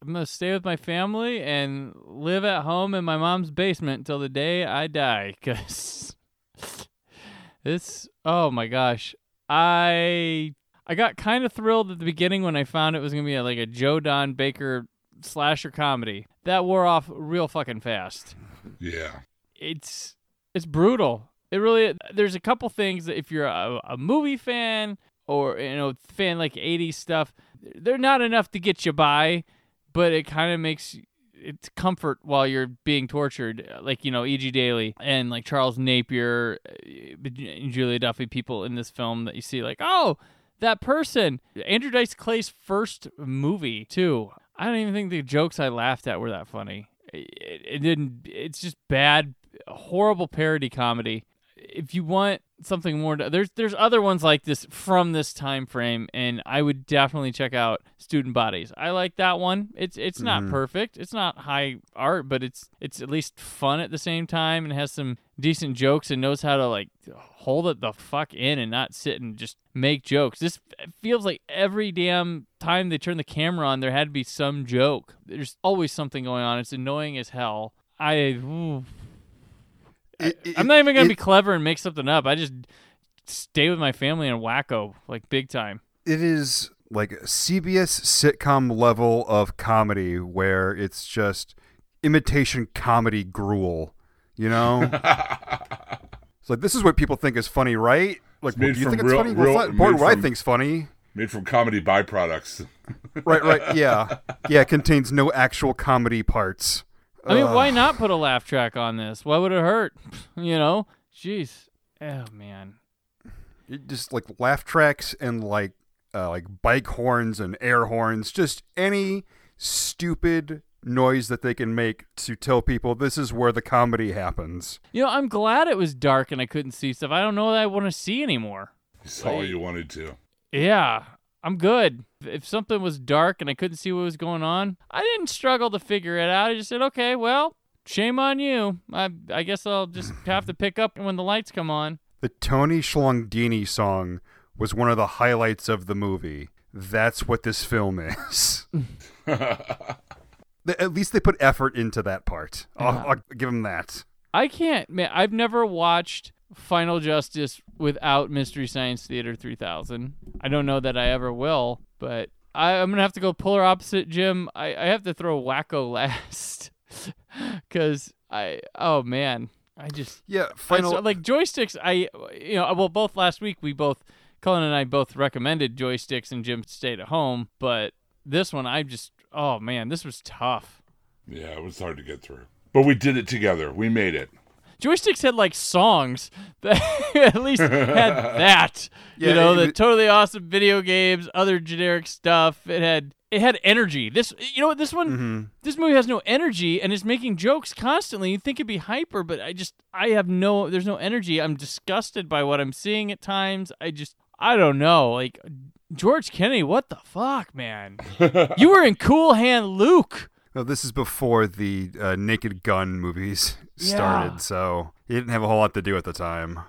I'm gonna stay with my family and live at home in my mom's basement until the day I die. Cause [laughs] this, oh my gosh, I I got kind of thrilled at the beginning when I found it was gonna be a, like a Joe Don Baker slasher comedy. That wore off real fucking fast. Yeah. It's it's brutal. It really. There's a couple things that if you're a, a movie fan or you know fan like 80s stuff, they're not enough to get you by, but it kind of makes it's comfort while you're being tortured, like you know E.G. Daily and like Charles Napier, uh, Julia Duffy, people in this film that you see like oh that person, Andrew Dice Clay's first movie too. I don't even think the jokes I laughed at were that funny. It, it didn't. It's just bad, horrible parody comedy. If you want something more, there's there's other ones like this from this time frame, and I would definitely check out Student Bodies. I like that one. It's it's not Mhm. perfect. It's not high art, but it's it's at least fun at the same time, and has some decent jokes, and knows how to like hold it the fuck in and not sit and just make jokes. This feels like every damn time they turn the camera on, there had to be some joke. There's always something going on. It's annoying as hell. I. ooh. I- I'm not even gonna be clever and make something up. I just stay with my family and wacko like big time. It is like CBS sitcom level of comedy where it's just imitation comedy gruel, you know? It's [laughs] like this is what people think is funny, right? Like, made do you from think it's funny? real- well, it's not part what I from- think's funny. Made from comedy byproducts. Right, right, [laughs] yeah, yeah. It contains no actual comedy parts. I mean, Ugh. why not put a laugh track on this? Why would it hurt? [laughs] You know? Jeez. Oh man. It just like laugh tracks and like uh, like bike horns and air horns, just any stupid noise that they can make to tell people this is where the comedy happens. You know, I'm glad it was dark and I couldn't see stuff. I don't know that I want to see anymore. You saw what you wanted to. Yeah, I'm good. If something was dark and I couldn't see what was going on, I didn't struggle to figure it out. I just said, okay, well, shame on you. I, I guess I'll just [laughs] have to pick up when the lights come on. The Tony Schlongdini song was one of the highlights of the movie. That's what this film is. [laughs] At least they put effort into that part. I'll, Yeah. I'll give them that. I can't, man. I've never watched Final Justice without Mystery Science Theater 3000. I don't know that I ever will, but I, I'm gonna have to go polar opposite, Jim. I, I have to throw Wacko [laughs] last because I, oh man, I just yeah. I Final- saw- like joysticks. I you know well both last week we both Cullen and I both recommended joysticks and Jim stayed at home, but this one I just oh man, this was tough. Yeah, it was hard to get through. But we did it together. We made it. Joysticks had like songs that [laughs] at least had [laughs] that. Yeah, you know, it- the totally awesome video games, other generic stuff. It had it had energy. This you know what this one Mm-hmm. this movie has no energy and is making jokes constantly. You think it'd be hyper, but I just I have no there's no energy. I'm disgusted by what I'm seeing at times. I just I don't know. Like George Kennedy, what the fuck, man? [laughs] you were in Cool Hand Luke. No, this is before the uh, Naked Gun movies [laughs] Yeah. started, so he didn't have a whole lot to do at the time.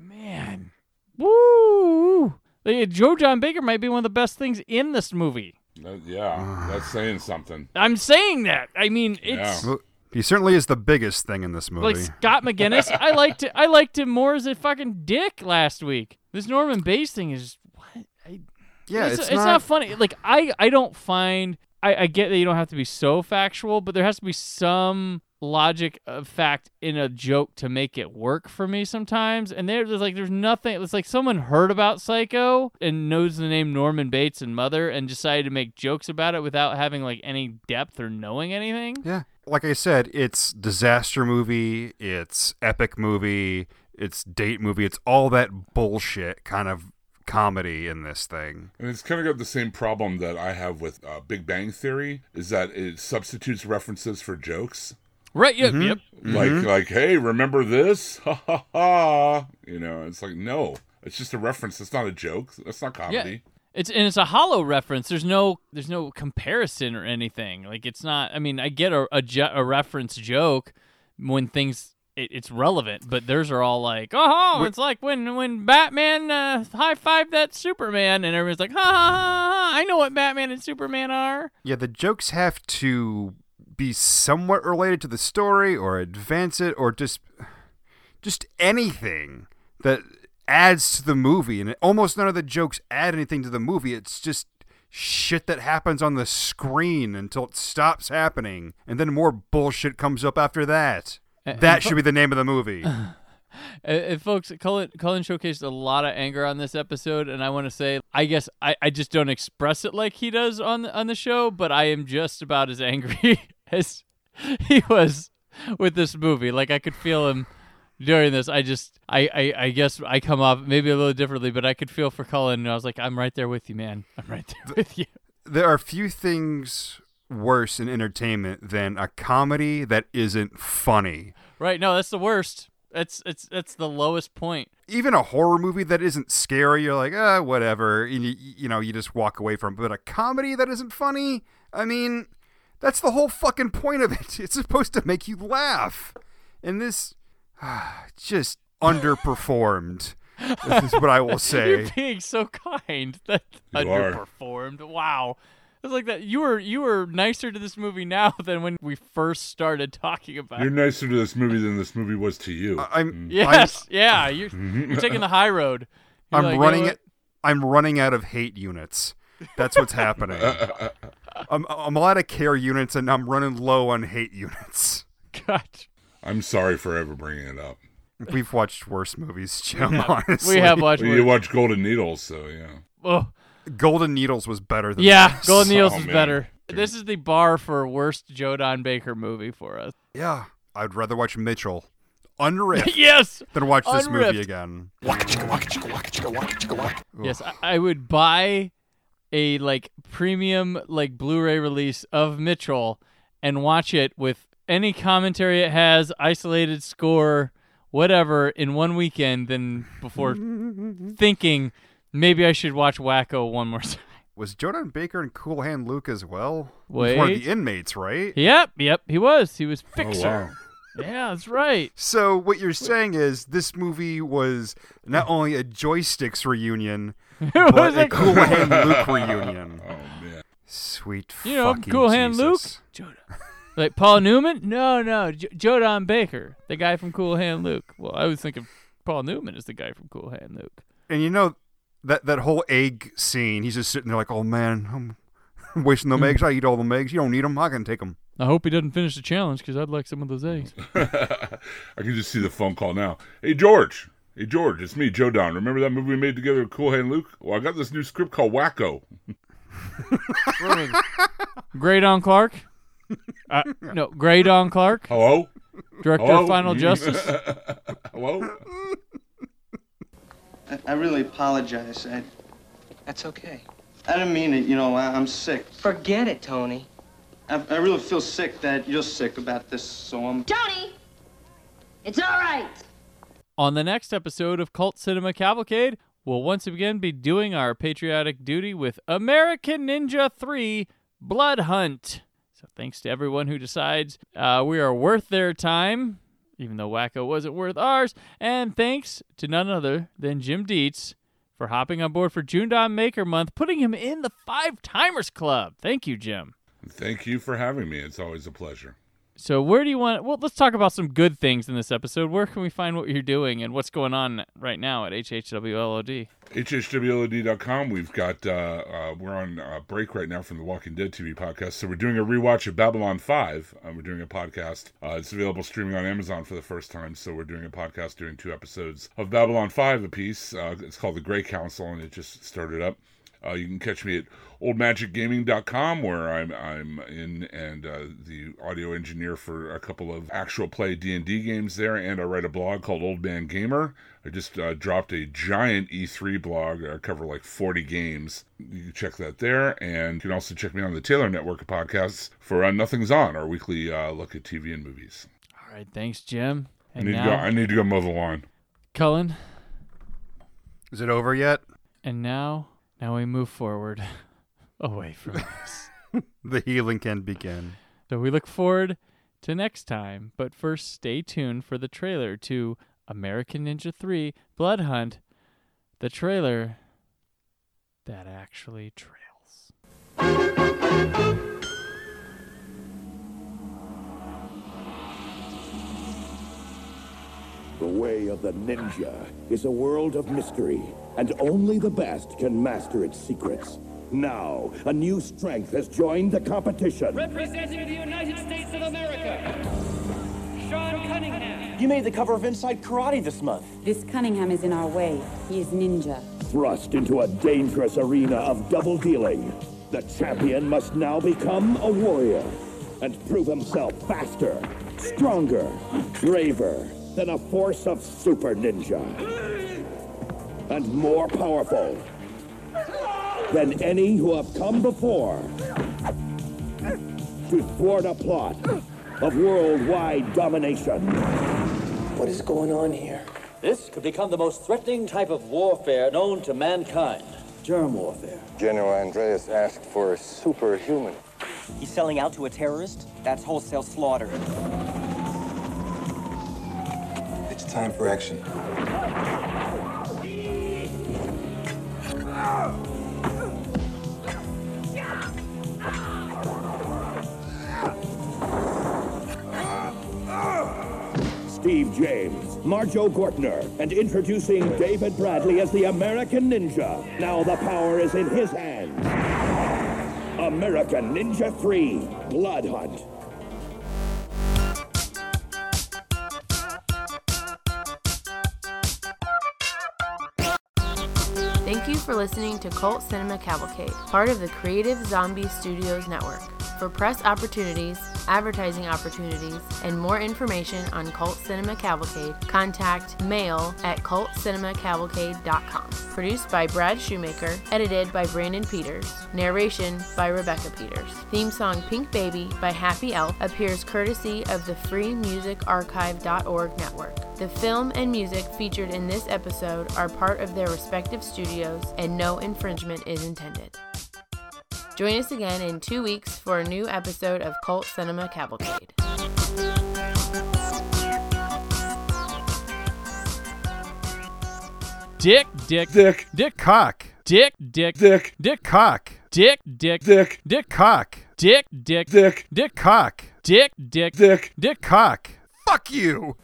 Man. Woo! Like, Joe Don Baker might be one of the best things in this movie. That- yeah, that's [sighs] saying something. I'm saying that. I mean, it's Well, he certainly is the biggest thing in this movie. like Scott [laughs] McGinnis. I liked it. I liked him more as a fucking dick last week. This Norman Bates thing is just what? I, Yeah, it's, it's not, not- funny. Like I, I don't find. I, I get that you don't have to be so factual, but there has to be some logic of fact in a joke to make it work for me sometimes. And there- there's like there's nothing. It's like someone heard about Psycho and knows the name Norman Bates and Mother and decided to make jokes about it without having like any depth or knowing anything. Yeah. Like I said, it's disaster movie, it's epic movie, it's date movie, it's all that bullshit kind of comedy in this thing. And it's kind of got the same problem that I have with uh, Big Bang Theory, is that it substitutes references for jokes. Right. Yep. Mm-hmm. Yep. Like, like, hey, remember this? [laughs] Ha ha ha! You know, it's like, no, it's just a reference. It's not a joke. That's not comedy. It's and it's a hollow reference. There's no there's no comparison or anything. Like it's not. I mean, I get a a, jo- a reference joke when things it, it's relevant, but theirs are all like, oh, Wait- it's like when when Batman uh, high five that Superman, and everyone's like, ha ha ha! ha, I know what Batman and Superman are. Yeah, the jokes have to be somewhat related to the story or advance it or just just anything that adds to the movie and almost none of the jokes add anything to the movie. It's just shit that happens on the screen until it stops happening and then more bullshit comes up after that. And- that and should fo- be the name of the movie. [laughs] And, folks, Cullen, Cullen showcased a lot of anger on this episode, and I want to say, I guess I, I just don't express it like he does on the, on the show, but I am just about as angry [laughs] as he was with this movie. Like I could feel him during this. I just, I, I, I guess I come off maybe a little differently, but I could feel for Cullen, and I was like, I'm right there with you, man. I'm right there with you. there are a few things worse in entertainment than a comedy that isn't funny. Right? No, that's the worst. It's it's it's the lowest point. even a horror movie that isn't scary, you're like, ah, whatever. And you, you know, you just walk away from. it. But a comedy that isn't funny, I mean, that's the whole fucking point of it. [laughs] It's supposed to make you laugh, and this [sighs] just underperformed. this is what I will [laughs] say. You're being so kind. [laughs] That You are. underperformed. Wow. It's like that. You were you were nicer to this movie now [laughs] than when we first started talking about. It. You're it. nicer to this movie than this movie was to you. Mm. I'm Yes. yeah. You're, mm-hmm. you're taking the high road. You're I'm like, you know running it. I'm running out of hate units. That's what's happening. [laughs] I'm, I'm out of care units, and I'm running low on hate units. God. I'm sorry for ever bringing it up. We've watched worse movies, Jim. have. Honestly, We have watched Well, you watch Golden Needles, so yeah. Oh, Golden Needles was better than yeah, this. Golden [laughs] oh, Needles Oh, is man. better. This is the bar for worst Joe Don Baker movie for us. Yeah, I'd rather watch Mitchell unripped [laughs] yes, than watch this movie Unripped. again. Yes, I, I would buy a like premium like Blu-ray release of Mitchell and watch it with any commentary it has, isolated score, whatever, in one weekend. Than before [laughs] thinking maybe I should watch Wacko one more [laughs] time. Was Joe Don Baker and Cool Hand Luke as well? He was one of the inmates, right? Yep, yep, he was. He was Oh, wow. [laughs] Yeah, that's right. So what you're saying is this movie was not only a joysticks reunion, [laughs] but was a a- Cool Hand Luke reunion. Oh man. Sweet You know, fucking Cool Hand Luke. Jesus. Like Paul Newman? No, no, J- Joe Don Baker, the guy from Cool Hand Luke. Well, I was thinking Paul Newman is the guy from Cool Hand Luke. And you know that that whole egg scene, he's just sitting there like, "Oh man, I'm [laughs] wasting them eggs. I eat all them eggs. You don't need them. I can take them." I hope he doesn't finish the challenge because I'd like some of those eggs. [laughs] I can just see the phone call now. Hey George. Hey George, it's me, Joe Don. Remember that movie we made together with Cool Hand Luke? Well, I got this new script called Wacko. Greydon Clark. Uh, no, Greydon Clark, Hello? director Hello? of Final [laughs] Justice. Hello? I, I really apologize. I, That's okay. I didn't mean it. You know, I, I'm sick. Forget it, Tony. I, I really feel sick that you're sick about this, so I'm. Tony! It's all right. On the next episode of Cult Cinema Cavalcade, we'll once again be doing our patriotic duty with American Ninja 3 Blood Hunt. So thanks to everyone who decides uh, we are worth their time, even though Wacko wasn't worth ours. And thanks to none other than Jim Dietz for hopping on board for June Don Baker Month, putting him in the Five Timers Club. Thank you, Jim. Thank you for having me. It's always a pleasure. So where do you want? Well, let's talk about some good things in this episode. Where can we find what you're doing and what's going on right now at HHWLOD? HHWLOD.com. We've got, uh, uh, we're on uh, break right now from the Walking Dead TV podcast. So we're doing a rewatch of Babylon 5. Uh, we're doing a podcast. Uh, it's available streaming on Amazon for the first time. So we're doing a podcast doing two episodes of Babylon 5 apiece. Uh, it's called The Grey Council, and it just started up. Uh, you can catch me at oldmagicgaming.com where I'm I'm in and uh, the audio engineer for a couple of actual play D&D games there and I write a blog called Old Man Gamer. I just uh, dropped a giant E3 blog. I cover like 40 games. You can check that there and you can also check me on the Taylor Network of podcasts for uh, Nothing's On, our weekly uh, look at TV and movies. All right, thanks, Jim. I need, now, to go, I need to go mow the lawn. Cullen. Is it over yet? And now, now we move forward [laughs] away from this. [laughs] The healing can begin. So we look forward to next time. But first, stay tuned for the trailer to American Ninja 3 Blood Hunt. The trailer that actually trails. The way of the ninja is a world of mystery, and only the best can master its secrets. Now, a new strength has joined the competition. Representing the United States of America, Sean Cunningham. You made the cover of Inside Karate this month. This Cunningham is in our way. He is ninja. Thrust into a dangerous arena of double dealing, the champion must now become a warrior and prove himself faster, stronger, braver than a force of super ninja. And more powerful than any who have come before to thwart a plot of worldwide domination. What is going on here? This could become the most threatening type of warfare known to mankind. Germ warfare. General Andreas asked for a superhuman. He's selling out to a terrorist? That's wholesale slaughter. Time for action. Steve James, Marjoe Gortner, and introducing David Bradley as the American Ninja. Now the power is in his hands. American Ninja 3 Blood Hunt. For listening to Cult Cinema Cavalcade, part of the Creative Zombie Studios Network. For press opportunities, advertising opportunities, and more information on Cult Cinema Cavalcade, contact mail at cultcinemacavalcade.com. Produced by Brad Shoemaker, edited by Brandon Peters, narration by Rebecca Peters. Theme song Pink Baby by Happy Elf appears courtesy of the freemusicarchive.org network. The film and music featured in this episode are part of their respective studios, and no infringement is intended. Join us again in two weeks for a new episode of Cult Cinema Cavalcade. Dick, dick, dick, dick, cock, dick, dick, dick, dick, cock, dick, dick, dick, dick, cock, dick, dick, dick, dick, cock, dick, dick, dick, dick, cock. Fuck you.